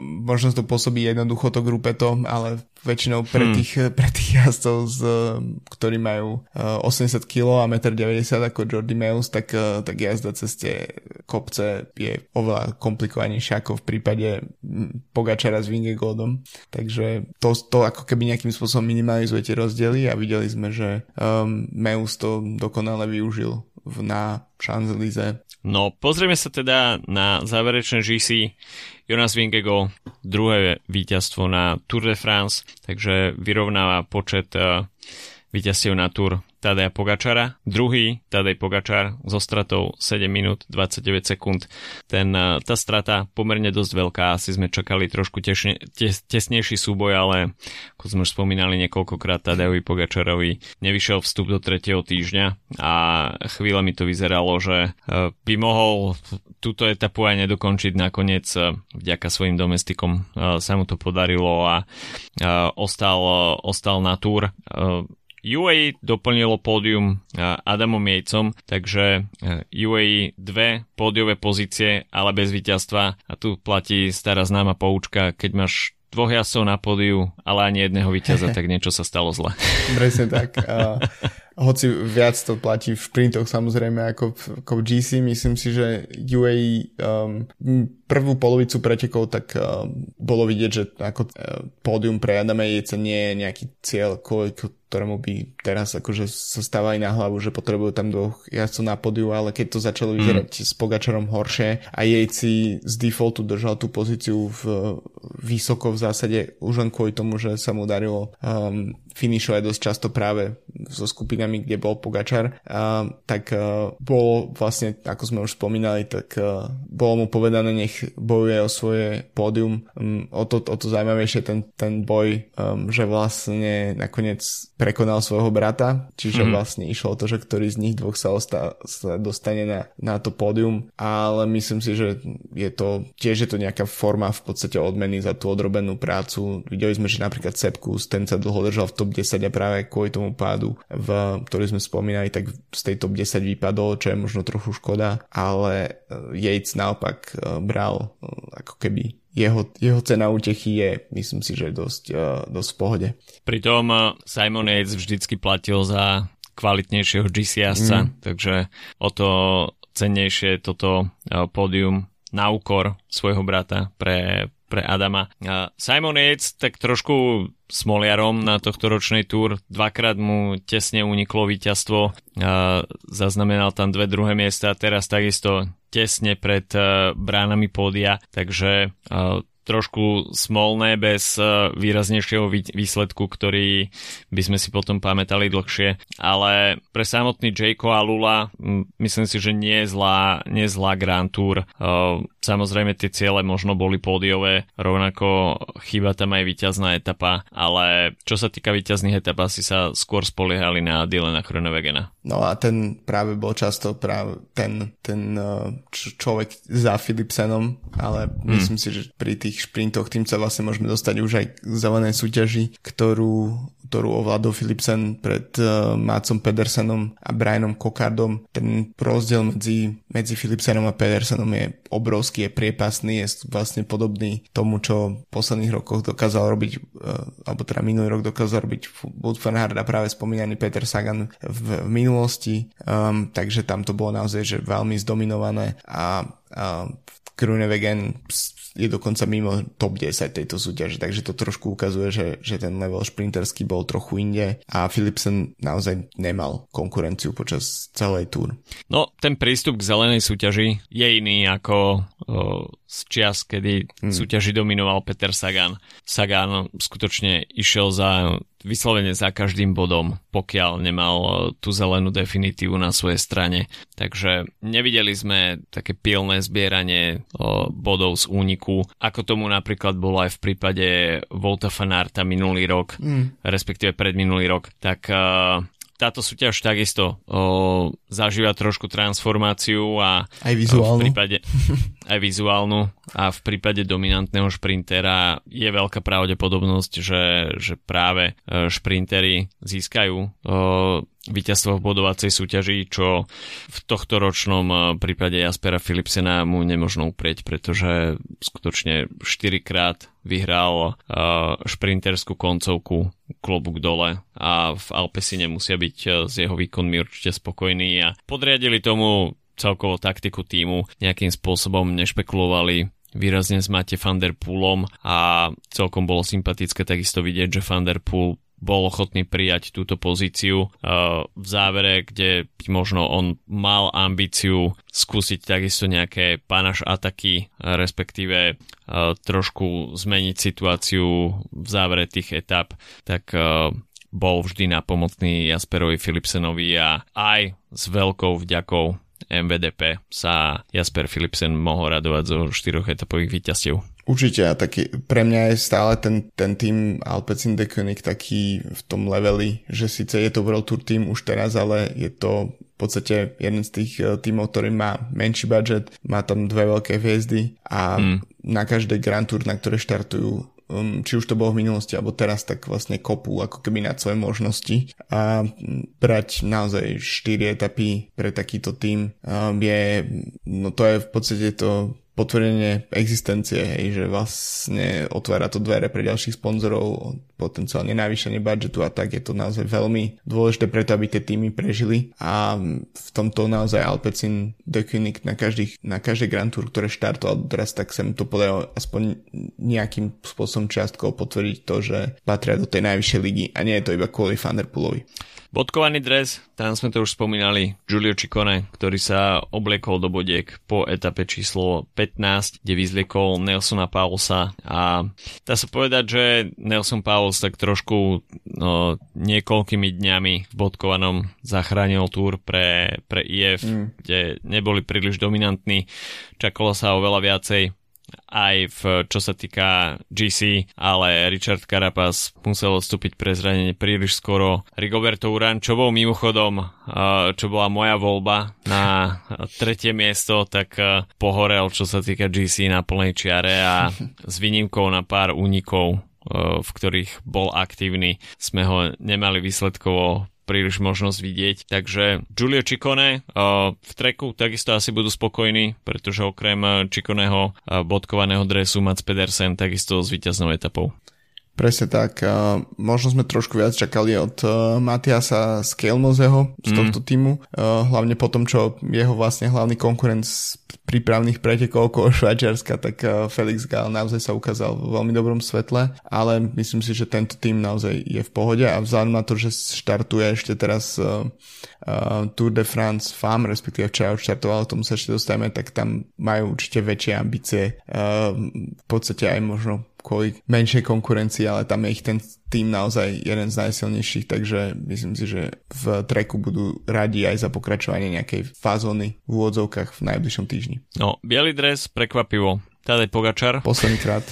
možno to pôsobí jednoducho to grupeto, ale väčšinou pre hmm. tých, hmm. pre tých jazdcov, z, ktorí majú 80 kg a 1,90 m ako Jordi Meus, tak, tak jazda cez tie kopce je oveľa komplikovanejšia ako v prípade mm, Pogačara s Vingegoldom. Takže to, to ako keby nejakým spôsobom minimalizuje tie rozdiely a videli sme, že um, Meus to dokonale využil na Champs-Élysées. No, pozrieme sa teda na záverečné GC. Jonas Vingego, druhé víťazstvo na Tour de France, takže vyrovnáva počet uh, víťazstiev na Tour Tadej Pogačara. Druhý Tadej Pogačar so stratou 7 minút 29 sekúnd. Ten, eh, tá strata pomerne dosť veľká, asi sme čakali trošku tešne, tes, tesnejší súboj, ale ako sme už spomínali niekoľkokrát Tadejovi Pogačarovi nevyšiel vstup do tretieho týždňa a chvíľa mi to vyzeralo, že eh, by mohol túto etapu aj nedokončiť nakoniec eh, vďaka svojim domestikom sa mu to podarilo a ostal, ostal na túr UAE doplnilo pódium Adamom Jejcom, takže UAE dve pódiové pozície, ale bez víťazstva a tu platí stará známa poučka, keď máš dvoch jasov na pódiu, ale ani jedného víťaza, tak niečo sa stalo zle. Presne tak. Hoci viac to platí v šprintoch samozrejme ako ako v GC, myslím si, že UAE um, prvú polovicu pretekov tak um, bolo vidieť, že ako uh, pódium pre Adama Jejce nie je nejaký cieľ, ktorému by teraz akože sa stávali na hlavu, že potrebujú tam dvoch jazdcov na podiu, ale keď to začalo mhm. vyzerať mm. s Pogačarom horšie a Jejci z defaultu držal tú pozíciu v, vysoko v zásade už len kvôli tomu, že sa mu darilo um, finišovať dosť často práve so skupinami, kde bol Pogačar, uh, tak uh, bolo vlastne, ako sme už spomínali, tak uh, bolo mu povedané, nech bojuje o svoje pódium. Um, o, to, o to zaujímavejšie ten, ten boj, um, že vlastne nakoniec prekonal svojho brata, čiže mm-hmm. vlastne išlo o to, že ktorý z nich dvoch sa, osta- sa dostane na, na to pódium, ale myslím si, že je to tiež je to nejaká forma v podstate odmeny za tú odrobenú prácu. Videli sme, že napríklad Sepkus, ten sa dlho držal v top 10 a práve kvôli tomu pádu, v, ktorý sme spomínali, tak z tej top 10 vypadol, čo je možno trochu škoda, ale Yates naopak eh, bral eh, ako keby jeho, jeho cena útechy je, myslím si, že dosť, uh, dosť v pohode. Pritom Simon Yates vždycky platil za kvalitnejšieho GCS-ca, mm. takže o to cennejšie toto pódium na úkor svojho brata pre, pre Adama. Simon Yates tak trošku smoliarom na tohto ročnej túr. Dvakrát mu tesne uniklo víťazstvo. Zaznamenal tam dve druhé miesta a teraz takisto tesne pred bránami pódia. Takže trošku smolné bez uh, výraznejšieho výsledku, ktorý by sme si potom pamätali dlhšie. Ale pre samotný Jayko a Lula myslím si, že nie je zlá, nie je zlá Grand Tour. Uh, samozrejme tie ciele možno boli pódiové, rovnako chýba tam aj víťazná etapa, ale čo sa týka víťazných etap, asi sa skôr spoliehali na Dylana Chronewegena. No a ten práve bol často práve ten, ten uh, človek za Philipsenom, ale mm. myslím si, že pri tých tých šprintoch, tým sa vlastne môžeme dostať už aj k zelenej súťaži, ktorú, ktorú ovládol Philipsen pred uh, Mácom Pedersenom a Brianom Kokardom. Ten rozdiel medzi, medzi Philipsenom a Pedersenom je obrovský, je priepasný, je vlastne podobný tomu, čo v posledných rokoch dokázal robiť, uh, alebo teda minulý rok dokázal robiť Wout van a práve spomínaný Peter Sagan v, v minulosti, um, takže tam to bolo naozaj že veľmi zdominované a, a Grunewegen je dokonca mimo top 10 tejto súťaže, takže to trošku ukazuje, že, že ten level šprinterský bol trochu inde a Philipsen naozaj nemal konkurenciu počas celej túr. No, ten prístup k zelenej súťaži je iný ako z čias, kedy hmm. súťaži dominoval Peter Sagan. Sagan skutočne išiel za vyslovene za každým bodom, pokiaľ nemal tú zelenú definitívu na svojej strane. Takže nevideli sme také pilné zbieranie bodov z úniku, ako tomu napríklad bolo aj v prípade Volta Fanarta minulý rok, mm. respektíve predminulý rok. Tak táto súťaž takisto o, zažíva trošku transformáciu a aj vizuálnu. V prípade, aj vizuálnu a v prípade dominantného šprintera je veľká pravdepodobnosť, že, že práve e, šprintery získajú o, víťazstvo v bodovacej súťaži, čo v tohto ročnom e, prípade Jaspera Philipsena mu nemožno uprieť, pretože skutočne 4 krát vyhral šprinterskú koncovku klobúk dole a v Alpesi nemusia byť s jeho výkonmi určite spokojní a podriadili tomu celkovo taktiku týmu, nejakým spôsobom nešpekulovali. Výrazne s Mate van der Poolom a celkom bolo sympatické takisto vidieť, že van der Poel bol ochotný prijať túto pozíciu. Uh, v závere, kde možno on mal ambíciu skúsiť takisto nejaké panaš ataky, respektíve uh, trošku zmeniť situáciu v závere tých etap, tak uh, bol vždy napomocný Jasperovi Philipsenovi a aj s veľkou vďakou MVDP sa Jasper Philipsen mohol radovať zo štyroch etapových víťazstiev. Určite a taký, pre mňa je stále ten, ten tým Alpecin de König taký v tom leveli, že síce je to World Tour tým už teraz, ale je to v podstate jeden z tých eh, tímov, ktorý má menší budget, má tam dve veľké hviezdy a mm. na každej Grand Tour, na ktoré štartujú či už to bolo v minulosti alebo teraz, tak vlastne kopú ako keby na svoje možnosti. A brať naozaj 4 etapy pre takýto tým um, je, no to je v podstate to potvrdenie existencie, hej, že vlastne otvára to dvere pre ďalších sponzorov, potenciálne navýšenie budžetu a tak je to naozaj veľmi dôležité preto, aby tie týmy prežili a v tomto naozaj Alpecin de König na, každých, na každej Grand Tour, ktoré štartoval teraz, tak sa mi to podarilo aspoň nejakým spôsobom čiastkou potvrdiť to, že patria do tej najvyššej ligy a nie je to iba kvôli Fanderpoolovi. Bodkovaný dres, tam sme to už spomínali, Giulio Ciccone, ktorý sa obliekol do bodiek po etape číslo 15, kde vyzliekol Nelsona Paulsa. A dá sa povedať, že Nelson Pauls tak trošku no, niekoľkými dňami v bodkovanom zachránil túr pre, pre IF, mm. kde neboli príliš dominantní, čakalo sa oveľa viacej aj v, čo sa týka GC, ale Richard Carapaz musel odstúpiť pre zranenie príliš skoro. Rigoberto Uran, čo bol mimochodom, čo bola moja voľba na tretie miesto, tak pohorel, čo sa týka GC na plnej čiare a s výnimkou na pár únikov v ktorých bol aktívny, sme ho nemali výsledkovo príliš možnosť vidieť. Takže Giulio Ciccone uh, v treku takisto asi budú spokojní, pretože okrem Cicconeho uh, bodkovaného dresu Mats Pedersen takisto s víťaznou etapou. Presne tak. Možno sme trošku viac čakali od uh, Matiasa Skelmozeho z mm. tohto týmu, uh, hlavne po tom, čo jeho vlastne hlavný konkurent z prípravných pretekov okolo Švajčiarska, tak uh, Felix Gall naozaj sa ukázal v veľmi dobrom svetle, ale myslím si, že tento tým naozaj je v pohode a vzhľadom na to, že štartuje ešte teraz Tour de France FAM, respektíve včera už štartoval, tomu sa ešte dostajeme, tak tam majú určite väčšie ambície. v podstate aj možno kvôli menšej konkurencii, ale tam je ich ten tým naozaj jeden z najsilnejších, takže myslím si, že v treku budú radi aj za pokračovanie nejakej fazóny v úvodzovkách v najbližšom týždni. No, biely dres prekvapivo. Tadej Pogačar. Posledný krát.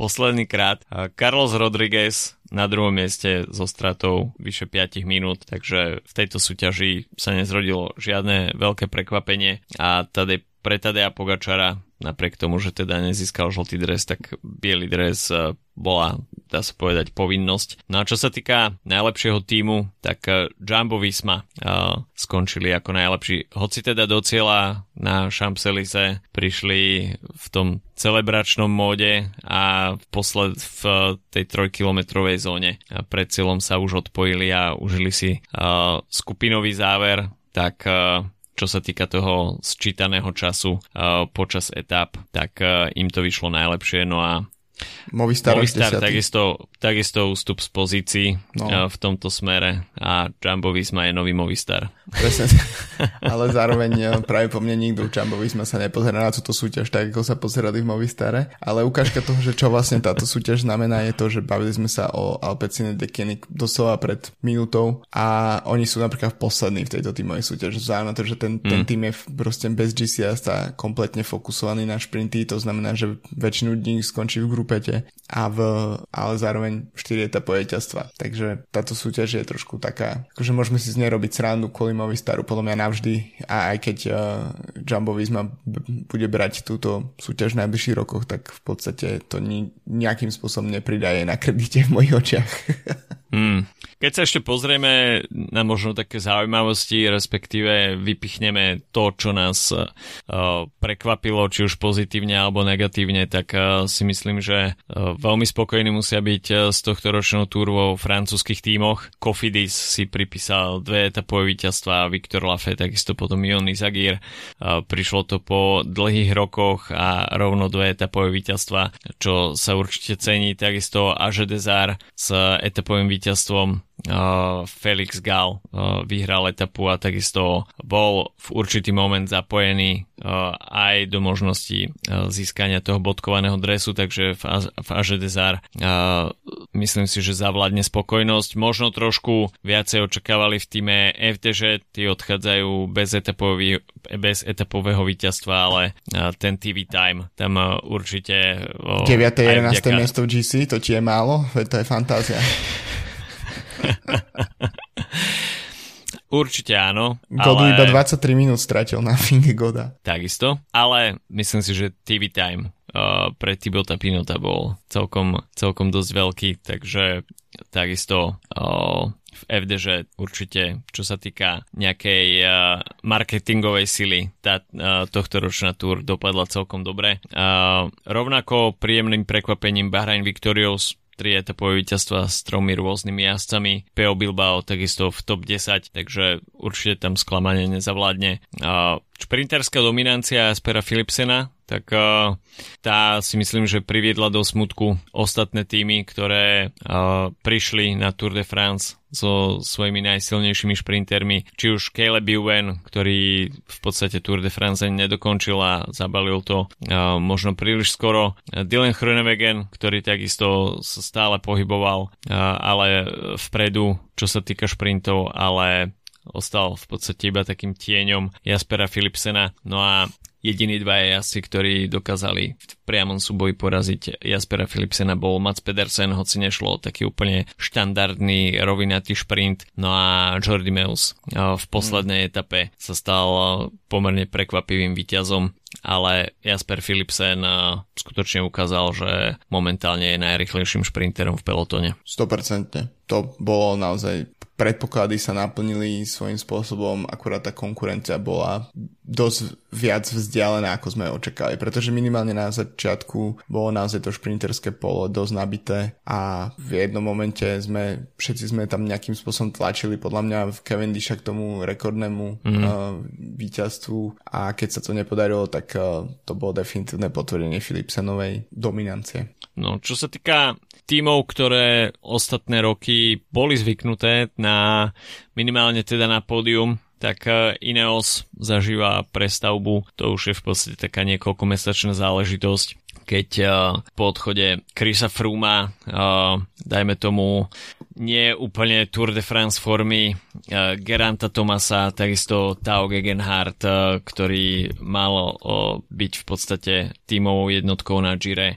Posledný krát. Carlos Rodriguez na druhom mieste so stratou vyše 5 minút, takže v tejto súťaži sa nezrodilo žiadne veľké prekvapenie a Tadej pre Tadeja Pogačara napriek tomu, že teda nezískal žltý dres, tak biely dres e, bola, dá sa povedať, povinnosť. No a čo sa týka najlepšieho týmu, tak e, Jumbo Visma uh, skončili ako najlepší. Hoci teda do cieľa na Champs-Élysées prišli v tom celebračnom móde a v, posled, v tej trojkilometrovej zóne pred cieľom sa už odpojili a užili si skupinový záver, tak čo sa týka toho sčítaného času uh, počas etap, tak uh, im to vyšlo najlepšie. No a Movistar, Movistar takisto, takisto ústup z pozícií no. v tomto smere a Jumbo Visma je nový Movistar. Presne, ale zároveň práve po mne nikto Jumbo Visma sa nepozerá na túto súťaž tak, ako sa pozerali v Movistare, ale ukážka toho, že čo vlastne táto súťaž znamená je to, že bavili sme sa o Alpecine Dekeny doslova pred minútou a oni sú napríklad poslední v tejto týmovej súťaži. Zároveň to, že ten, mm. ten tým je proste bez GCS a kompletne fokusovaný na šprinty, to znamená, že väčšinu dní skončí v grupete a v, ale zároveň 4 etapové víťazstva. Takže táto súťaž je trošku taká, akože môžeme si z nej robiť srandu kvôli Movistaru, podľa mňa navždy a aj keď uh, Jumbo Visma bude brať túto súťaž v najbližších rokoch, tak v podstate to ni- nejakým spôsobom nepridaje na kredite v mojich očiach. Hmm. Keď sa ešte pozrieme na možno také zaujímavosti, respektíve vypichneme to, čo nás uh, prekvapilo, či už pozitívne alebo negatívne, tak uh, si myslím, že uh, veľmi spokojní musia byť z tohto ročného túru vo francúzskych tímoch. Kofidis si pripísal dve etapové víťazstva, Viktor Lafay takisto potom Ion Izagir. Prišlo to po dlhých rokoch a rovno dve etapové víťazstva, čo sa určite cení. Takisto Aže Desar s etapovým víťazstvom uh, Felix Gal uh, vyhral etapu a takisto bol v určitý moment zapojený uh, aj do možnosti získania toho bodkovaného dresu, takže v, Aže Desar myslím si, že zavládne spokojnosť. Možno trošku viacej očakávali v týme FDŽ, tí odchádzajú bez, etapový, bez etapového víťazstva, ale ten TV time tam určite... Uh, 9. 11. Vďaka... miesto v GC, to ti je málo? To je fantázia. Určite áno. Godu ale... iba 23 minút stratil na Finge Goda. Takisto, ale myslím si, že TV time uh, pre Tibota Pinota bol celkom, celkom dosť veľký, takže takisto uh, v FDŽ určite, čo sa týka nejakej uh, marketingovej sily, tá uh, tohto ročná túr dopadla celkom dobre. Uh, rovnako príjemným prekvapením Bahrain Victorious tri etapové víťazstva s tromi rôznymi jazdcami. Peo Bilbao takisto v top 10, takže určite tam sklamanie nezavládne. Šprinterská dominancia Aspera Philipsena, tak tá si myslím, že priviedla do smutku ostatné týmy, ktoré prišli na Tour de France so svojimi najsilnejšími šprintermi, či už Caleb Ewan, ktorý v podstate Tour de France nedokončil a zabalil to možno príliš skoro, Dylan Groenewegen, ktorý takisto sa stále pohyboval, uh, ale vpredu, čo sa týka šprintov, ale ostal v podstate iba takým tieňom Jaspera Philipsena. No a jediní dva jazdci, ktorí dokázali v priamom súboji poraziť Jaspera Philipsena bol Mats Pedersen, hoci nešlo o taký úplne štandardný rovinatý šprint. No a Jordi Meus v poslednej mm. etape sa stal pomerne prekvapivým víťazom ale Jasper Philipsen skutočne ukázal, že momentálne je najrychlejším šprinterom v pelotone. 100%. To bolo naozaj predpoklady sa naplnili svojím spôsobom, akurát tá konkurencia bola dosť viac vzdialená, ako sme očakali, pretože minimálne na začiatku bolo naozaj to šprinterské polo dosť nabité a v jednom momente sme, všetci sme tam nejakým spôsobom tlačili podľa mňa v Cavendisha k tomu rekordnému mm. uh, víťazstvu a keď sa to nepodarilo, tak uh, to bolo definitívne potvrdenie Philipsenovej dominancie. No, čo sa týka tímov, ktoré ostatné roky boli zvyknuté na minimálne teda na pódium, tak e, Ineos zažíva prestavbu, to už je v podstate taká niekoľkomesačná záležitosť keď uh, po odchode Krisa Fruma, uh, dajme tomu, nie úplne Tour de France formy uh, Geranta Tomasa, takisto Tao Gegenhardt, ktorý mal byť v podstate tímovou jednotkou na Gire,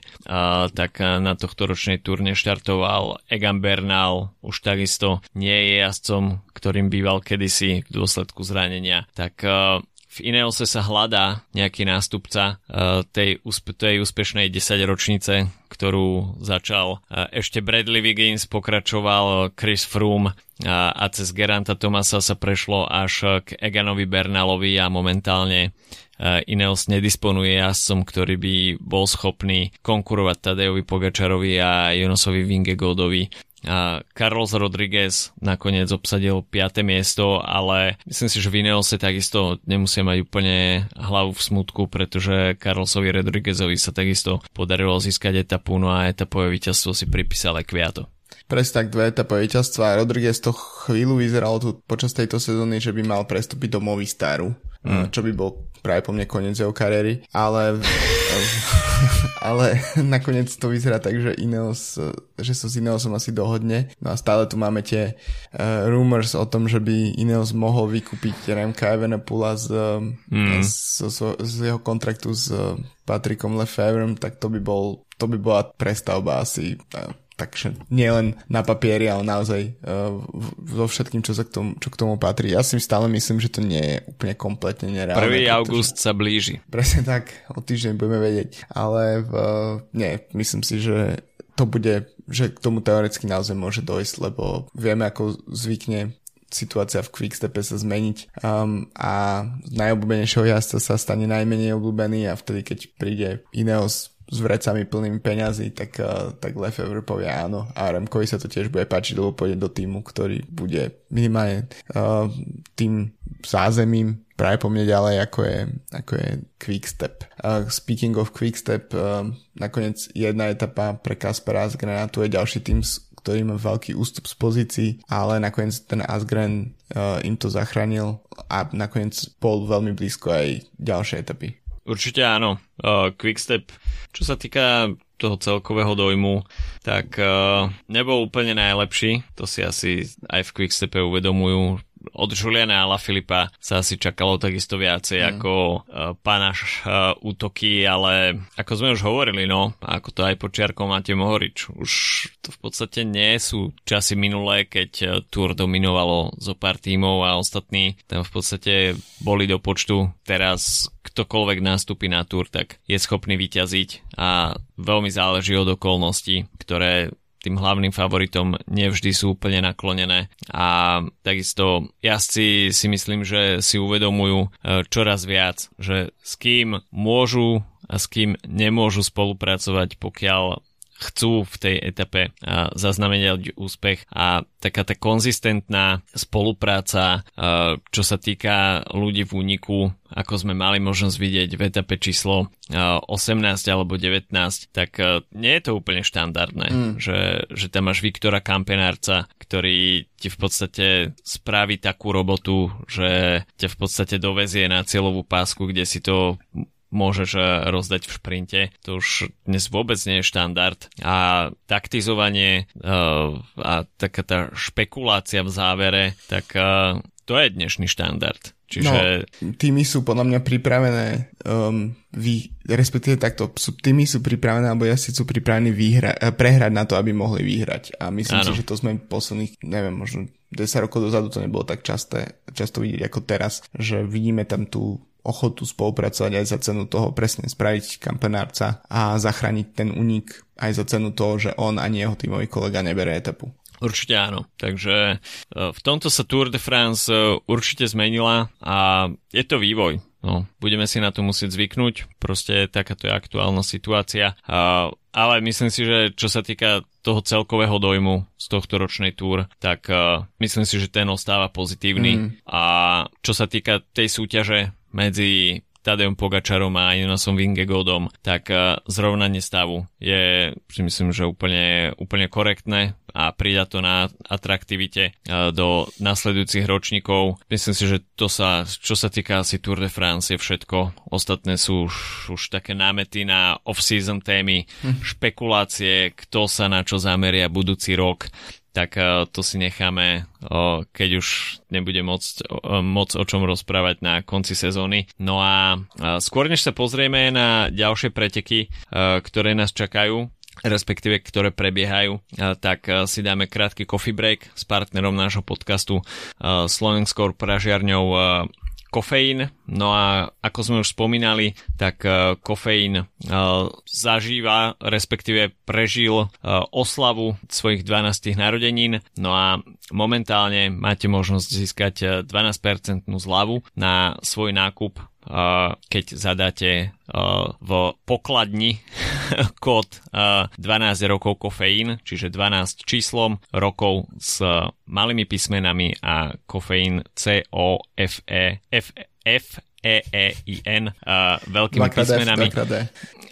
tak na tohto ročnej turne štartoval Egan Bernal, už takisto nie je jazdcom, ktorým býval kedysi v dôsledku zranenia. Tak v Ineose sa hľadá nejaký nástupca uh, tej, úspe- tej úspešnej 10 ročnice, ktorú začal uh, ešte Bradley Wiggins, pokračoval Chris Froome uh, a cez Geranta Tomasa sa prešlo až k Eganovi Bernalovi a momentálne Ineos nedisponuje jazdcom, ktorý by bol schopný konkurovať Tadejovi Pogačarovi a Jonasovi Vingegodovi Carlos Rodriguez nakoniec obsadil 5. miesto, ale myslím si, že v Ineose takisto nemusia mať úplne hlavu v smutku, pretože Carlosovi Rodriguezovi sa takisto podarilo získať etapu, no a etapové víťazstvo si pripísal Kviato. Presne tak dve etapové víťazstva. Rodriguez to chvíľu vyzeralo tu počas tejto sezóny, že by mal prestúpiť do Movistaru, mm. čo by bol práve po mne koniec jeho kariéry, ale, ale nakoniec to vyzerá tak, že Ineos, že sa s Ineosom asi dohodne. No a stále tu máme tie uh, rumors o tom, že by Ineos mohol vykúpiť Remka Evenepoela z, mm. z, z, z, jeho kontraktu s Patrickom Lefevrem, tak to by bol to by bola prestavba asi uh, takže nielen na papieri, ale naozaj uh, so všetkým, čo, sa k tomu, čo k tomu patrí. Ja si stále myslím, že to nie je úplne kompletne nereálne. 1. august sa blíži. Presne tak, o týždeň budeme vedieť. Ale uh, nie, myslím si, že to bude, že k tomu teoreticky naozaj môže dojsť, lebo vieme, ako zvykne situácia v Quickstepe sa zmeniť um, a z najobľúbenejšieho jazdca sa stane najmenej obľúbený a vtedy, keď príde Ineos s vrecami plnými peňazí, tak, uh, tak Lefebvre povie áno a Remkovi sa to tiež bude páčiť, lebo pôjde do týmu, ktorý bude minimálne uh, tým zázemím práve po mne ďalej, ako je, ako je Quickstep. Uh, speaking of Quickstep, uh, nakoniec jedna etapa pre Kaspera Asgrena, tu je ďalší tým, ktorý má veľký ústup z pozícií, ale nakoniec ten Asgren uh, im to zachránil a nakoniec bol veľmi blízko aj ďalšie etapy. Určite áno. Uh, Quickstep, čo sa týka toho celkového dojmu, tak uh, nebol úplne najlepší. To si asi aj v Quickstepe uvedomujú, od Juliana La Filipa sa asi čakalo takisto viacej mm. ako uh, panaš uh, útoky, ale ako sme už hovorili, no, ako to aj počiarkol máte Mohorič, už to v podstate nie sú časy minulé, keď uh, Tour dominovalo zo pár tímov a ostatní tam v podstate boli do počtu. Teraz ktokoľvek nástupí na Tour, tak je schopný vyťaziť a veľmi záleží od okolností, ktoré tým hlavným favoritom nevždy sú úplne naklonené. A takisto jazdci si myslím, že si uvedomujú e, čoraz viac, že s kým môžu a s kým nemôžu spolupracovať, pokiaľ chcú v tej etape zaznamenať úspech a taká tá konzistentná spolupráca, čo sa týka ľudí v úniku, ako sme mali možnosť vidieť v etape číslo 18 alebo 19, tak nie je to úplne štandardné, mm. že, že tam máš Viktora Kampenárca, ktorý ti v podstate spraví takú robotu, že ťa v podstate dovezie na cieľovú pásku, kde si to môžeš eh, rozdať v šprinte. To už dnes vôbec nie je štandard. A taktizovanie uh, a taká tá špekulácia v závere, tak uh, to je dnešný štandard. Čiže... No, týmy sú podľa mňa pripravené um, vy, respektíve takto, sú, týmy sú pripravené, alebo si sú pripravení vyhra, prehrať na to, aby mohli vyhrať. A myslím ano. si, že to sme posledných, neviem, možno 10 rokov dozadu to nebolo tak časté, často vidieť ako teraz, že vidíme tam tú ochotu spolupracovať aj za cenu toho presne spraviť kampenárca a zachrániť ten unik aj za cenu toho, že on ani jeho tímový kolega nebere etapu. Určite áno. Takže e, v tomto sa Tour de France e, určite zmenila a je to vývoj. No, budeme si na to musieť zvyknúť, proste takáto je aktuálna situácia. A, ale myslím si, že čo sa týka toho celkového dojmu z tohto ročnej túr, tak uh, myslím si, že ten ostáva pozitívny. Mm. A čo sa týka tej súťaže, medzi Tadejom Pogačarom a Jonasom Vingegodom, tak eh, zrovnanie stavu je si myslím, že úplne, úplne korektné a prida to na atraktivite eh, do nasledujúcich ročníkov. Myslím si, že to sa, čo sa týka asi Tour de France je všetko. Ostatné sú už, už také námety na off-season témy, hm. špekulácie, kto sa na čo zameria budúci rok tak eh, to si necháme, keď už nebude môcť moc o čom rozprávať na konci sezóny. No a skôr než sa pozrieme na ďalšie preteky, ktoré nás čakajú, respektíve ktoré prebiehajú, eh, tak si dáme krátky coffee break s partnerom nášho podcastu Slovenskou pražiarňou kofeín. No a ako sme už spomínali, tak uh, kofeín uh, zažíva, respektíve prežil uh, oslavu svojich 12 narodenín. No a momentálne máte možnosť získať 12% zľavu na svoj nákup keď zadáte v pokladni kód 12 rokov kofeín, čiže 12 číslom rokov s malými písmenami a kofeín C E E E I N uh, veľkými Dvakrát F, písmenami. E.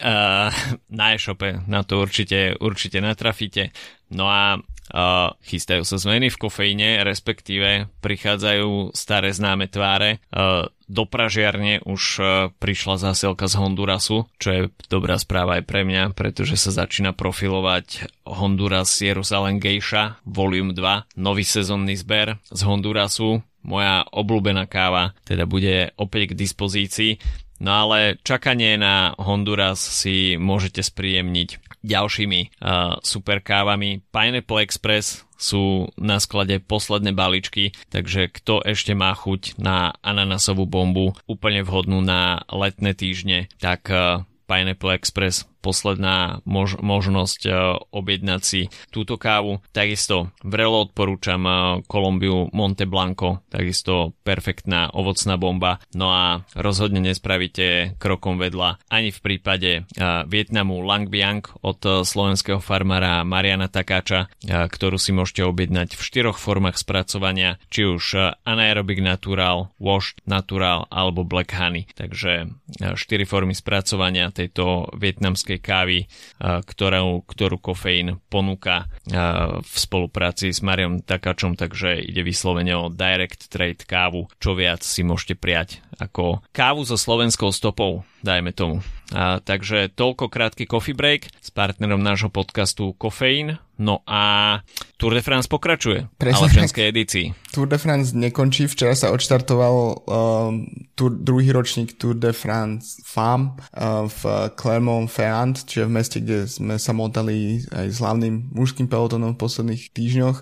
Uh, na e-shope na to určite, určite natrafíte. No a uh, chystajú sa zmeny v kofeíne, respektíve prichádzajú staré známe tváre. Uh, do pražiarne už uh, prišla zásielka z Hondurasu, čo je dobrá správa aj pre mňa, pretože sa začína profilovať Honduras Jerusalem Geisha Volume 2, nový sezónny zber z Hondurasu. Moja obľúbená káva teda bude opäť k dispozícii. No ale čakanie na Honduras si môžete spríjemniť ďalšími uh, super kávami. Pineapple Express sú na sklade posledné balíčky, takže kto ešte má chuť na ananasovú bombu, úplne vhodnú na letné týždne, tak uh, Pineapple Express posledná mož- možnosť uh, objednať si túto kávu. Takisto vrelo odporúčam uh, Kolumbiu Monte Blanco, takisto perfektná ovocná bomba. No a rozhodne nespravíte krokom vedľa ani v prípade uh, Vietnamu Lang Biang od slovenského farmára Mariana Takáča, ktorú si môžete objednať v štyroch formách spracovania, či už anaerobic natural, washed natural alebo black honey. Takže štyri formy spracovania tejto vietnamskej slovenskej kávy, ktorú, ktorú kofeín ponúka v spolupráci s Mariom Takačom, takže ide vyslovene o direct trade kávu. Čo viac si môžete prijať ako kávu so slovenskou stopou, dajme tomu. A, takže toľko krátky coffee break s partnerom nášho podcastu Kofeín. No a Tour de France pokračuje, Presne ale v ženskej edícii. Tour de France nekončí, včera sa odštartoval um, tour, druhý ročník Tour de France FAM uh, v Clermont-Ferrand, čiže v meste, kde sme sa motali aj s hlavným mužským pelotonom v posledných týždňoch.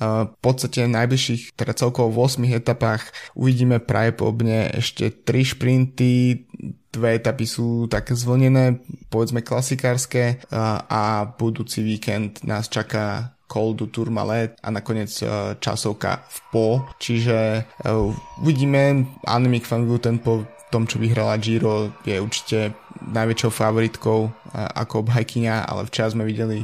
Uh, v podstate v najbližších, teda celkovo v 8 etapách uvidíme pravdepodobne ešte 3 šprinty, dve etapy sú také zvlnené, povedzme klasikárske a, a budúci víkend nás čaká Col du Tourmalet a nakoniec uh, časovka v Po. Čiže uh, uvidíme, Annemiek van Vleuten po tom, čo vyhrala Giro, je určite najväčšou favoritkou ako obhajkyňa, ale včera sme videli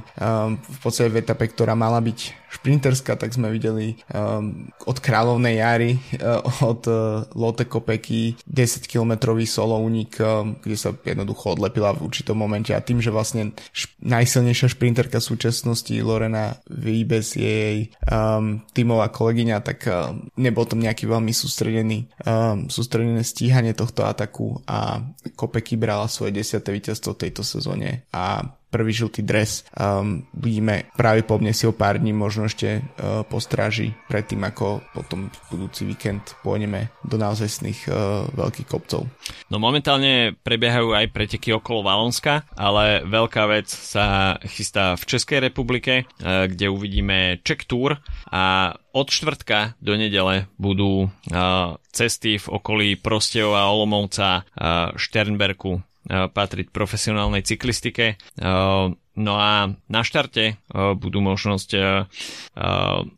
v podstate v etape, ktorá mala byť šprinterská, tak sme videli um, od kráľovnej jary, uh, od uh, Lotte Kopecky 10 kilometrový solo unik, um, kde sa jednoducho odlepila v určitom momente. A tým, že vlastne šp- najsilnejšia šprinterka v súčasnosti Lorena Vibes je jej um, tímová kolegyňa, tak um, nebol tam nejaký veľmi sústredený um, sústredené stíhanie tohto ataku a Kopecky brala svoje desiate víťazstvo tejto sezóne. A prvý žltý dres. Um, budeme pravdepodobne si o pár dní možno ešte uh, postráži predtým, ako potom budúci víkend pôjdeme do naozajstných uh, veľkých kopcov. No momentálne prebiehajú aj preteky okolo Valonska, ale veľká vec sa chystá v Českej republike, uh, kde uvidíme Czech Tour a od štvrtka do nedele budú uh, cesty v okolí Prostejova, Olomouca, uh, Šternberku, patriť profesionálnej cyklistike. No a na štarte budú možnosť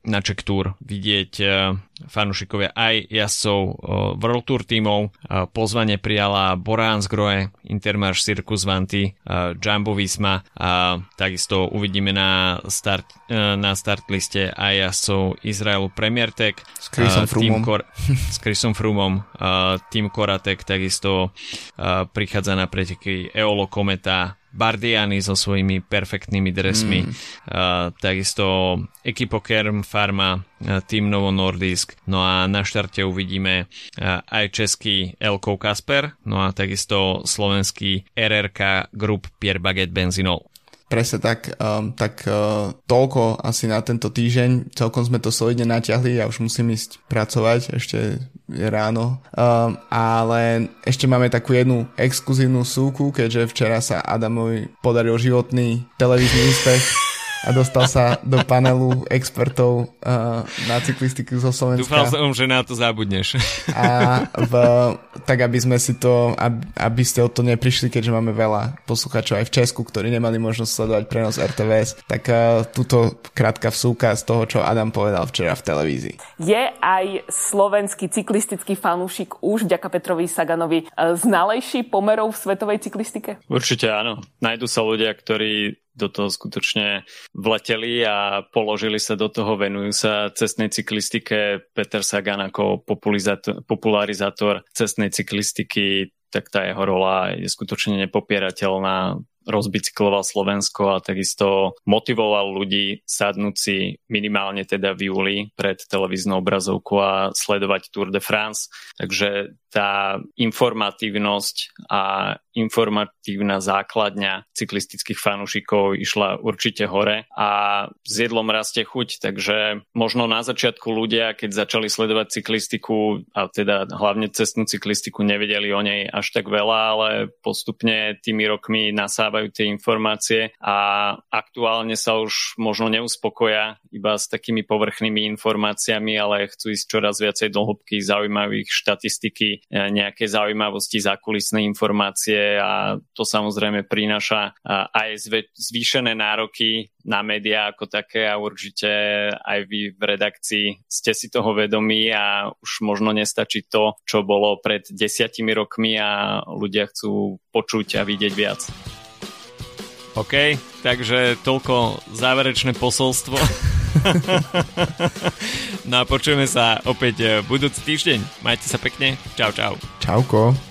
na Czech Tour vidieť fanúšikovia aj jazdcov World Tour tímov. Pozvanie prijala Borans Groe, Intermarš Circus Vanti, Jumbo Visma a takisto uvidíme na start, na start liste aj jazdcov Izraelu Premier Tech s Chrisom Frumom. Kor- s Chrisom Frumom. Tým Koratek takisto prichádza na preteky Eolo Kometa, Bardiani so svojimi perfektnými dresmi, mm. uh, takisto Ekipokerm Pharma, uh, Team Novo Nordisk, no a na štarte uvidíme uh, aj český Elko Kasper, no a takisto slovenský RRK Group Pierre Baguette Benzinol. Presne tak, um, tak uh, toľko asi na tento týždeň. Celkom sme to solidne natiahli, ja už musím ísť pracovať, ešte je ráno. Um, ale ešte máme takú jednu exkluzívnu súku, keďže včera sa Adamovi podaril životný televízny úspech a dostal sa do panelu expertov uh, na cyklistiku zo Slovenska. Dúfal som, že na to zabudneš. A v, tak, aby sme si to, aby, aby ste o to neprišli, keďže máme veľa poslucháčov aj v Česku, ktorí nemali možnosť sledovať prenos RTVS, tak uh, túto krátka vsúka z toho, čo Adam povedal včera v televízii. Je aj slovenský cyklistický fanúšik už vďaka Petrovi Saganovi znalejší pomerov v svetovej cyklistike? Určite áno. Najdu sa ľudia, ktorí do toho skutočne vleteli a položili sa do toho, venujú sa cestnej cyklistike. Peter Sagan ako popularizátor cestnej cyklistiky, tak tá jeho rola je skutočne nepopierateľná rozbicykloval Slovensko a takisto motivoval ľudí sadnúť si minimálne teda v júli pred televíznou obrazovku a sledovať Tour de France. Takže tá informatívnosť a informatívna základňa cyklistických fanúšikov išla určite hore a s jedlom rastie chuť, takže možno na začiatku ľudia, keď začali sledovať cyklistiku a teda hlavne cestnú cyklistiku, nevedeli o nej až tak veľa, ale postupne tými rokmi nasávajú tie informácie a aktuálne sa už možno neuspokoja iba s takými povrchnými informáciami, ale chcú ísť čoraz viacej do hĺbky, zaujímavé ich štatistiky, nejaké zaujímavosti, zákulisné informácie a to samozrejme prináša aj zvýšené nároky na médiá ako také a určite aj vy v redakcii ste si toho vedomí a už možno nestačí to, čo bolo pred desiatimi rokmi a ľudia chcú počuť a vidieť viac. OK, takže toľko záverečné posolstvo. no a počujeme sa opäť eh, budúci týždeň. Majte sa pekne. Čau, čau. Čauko.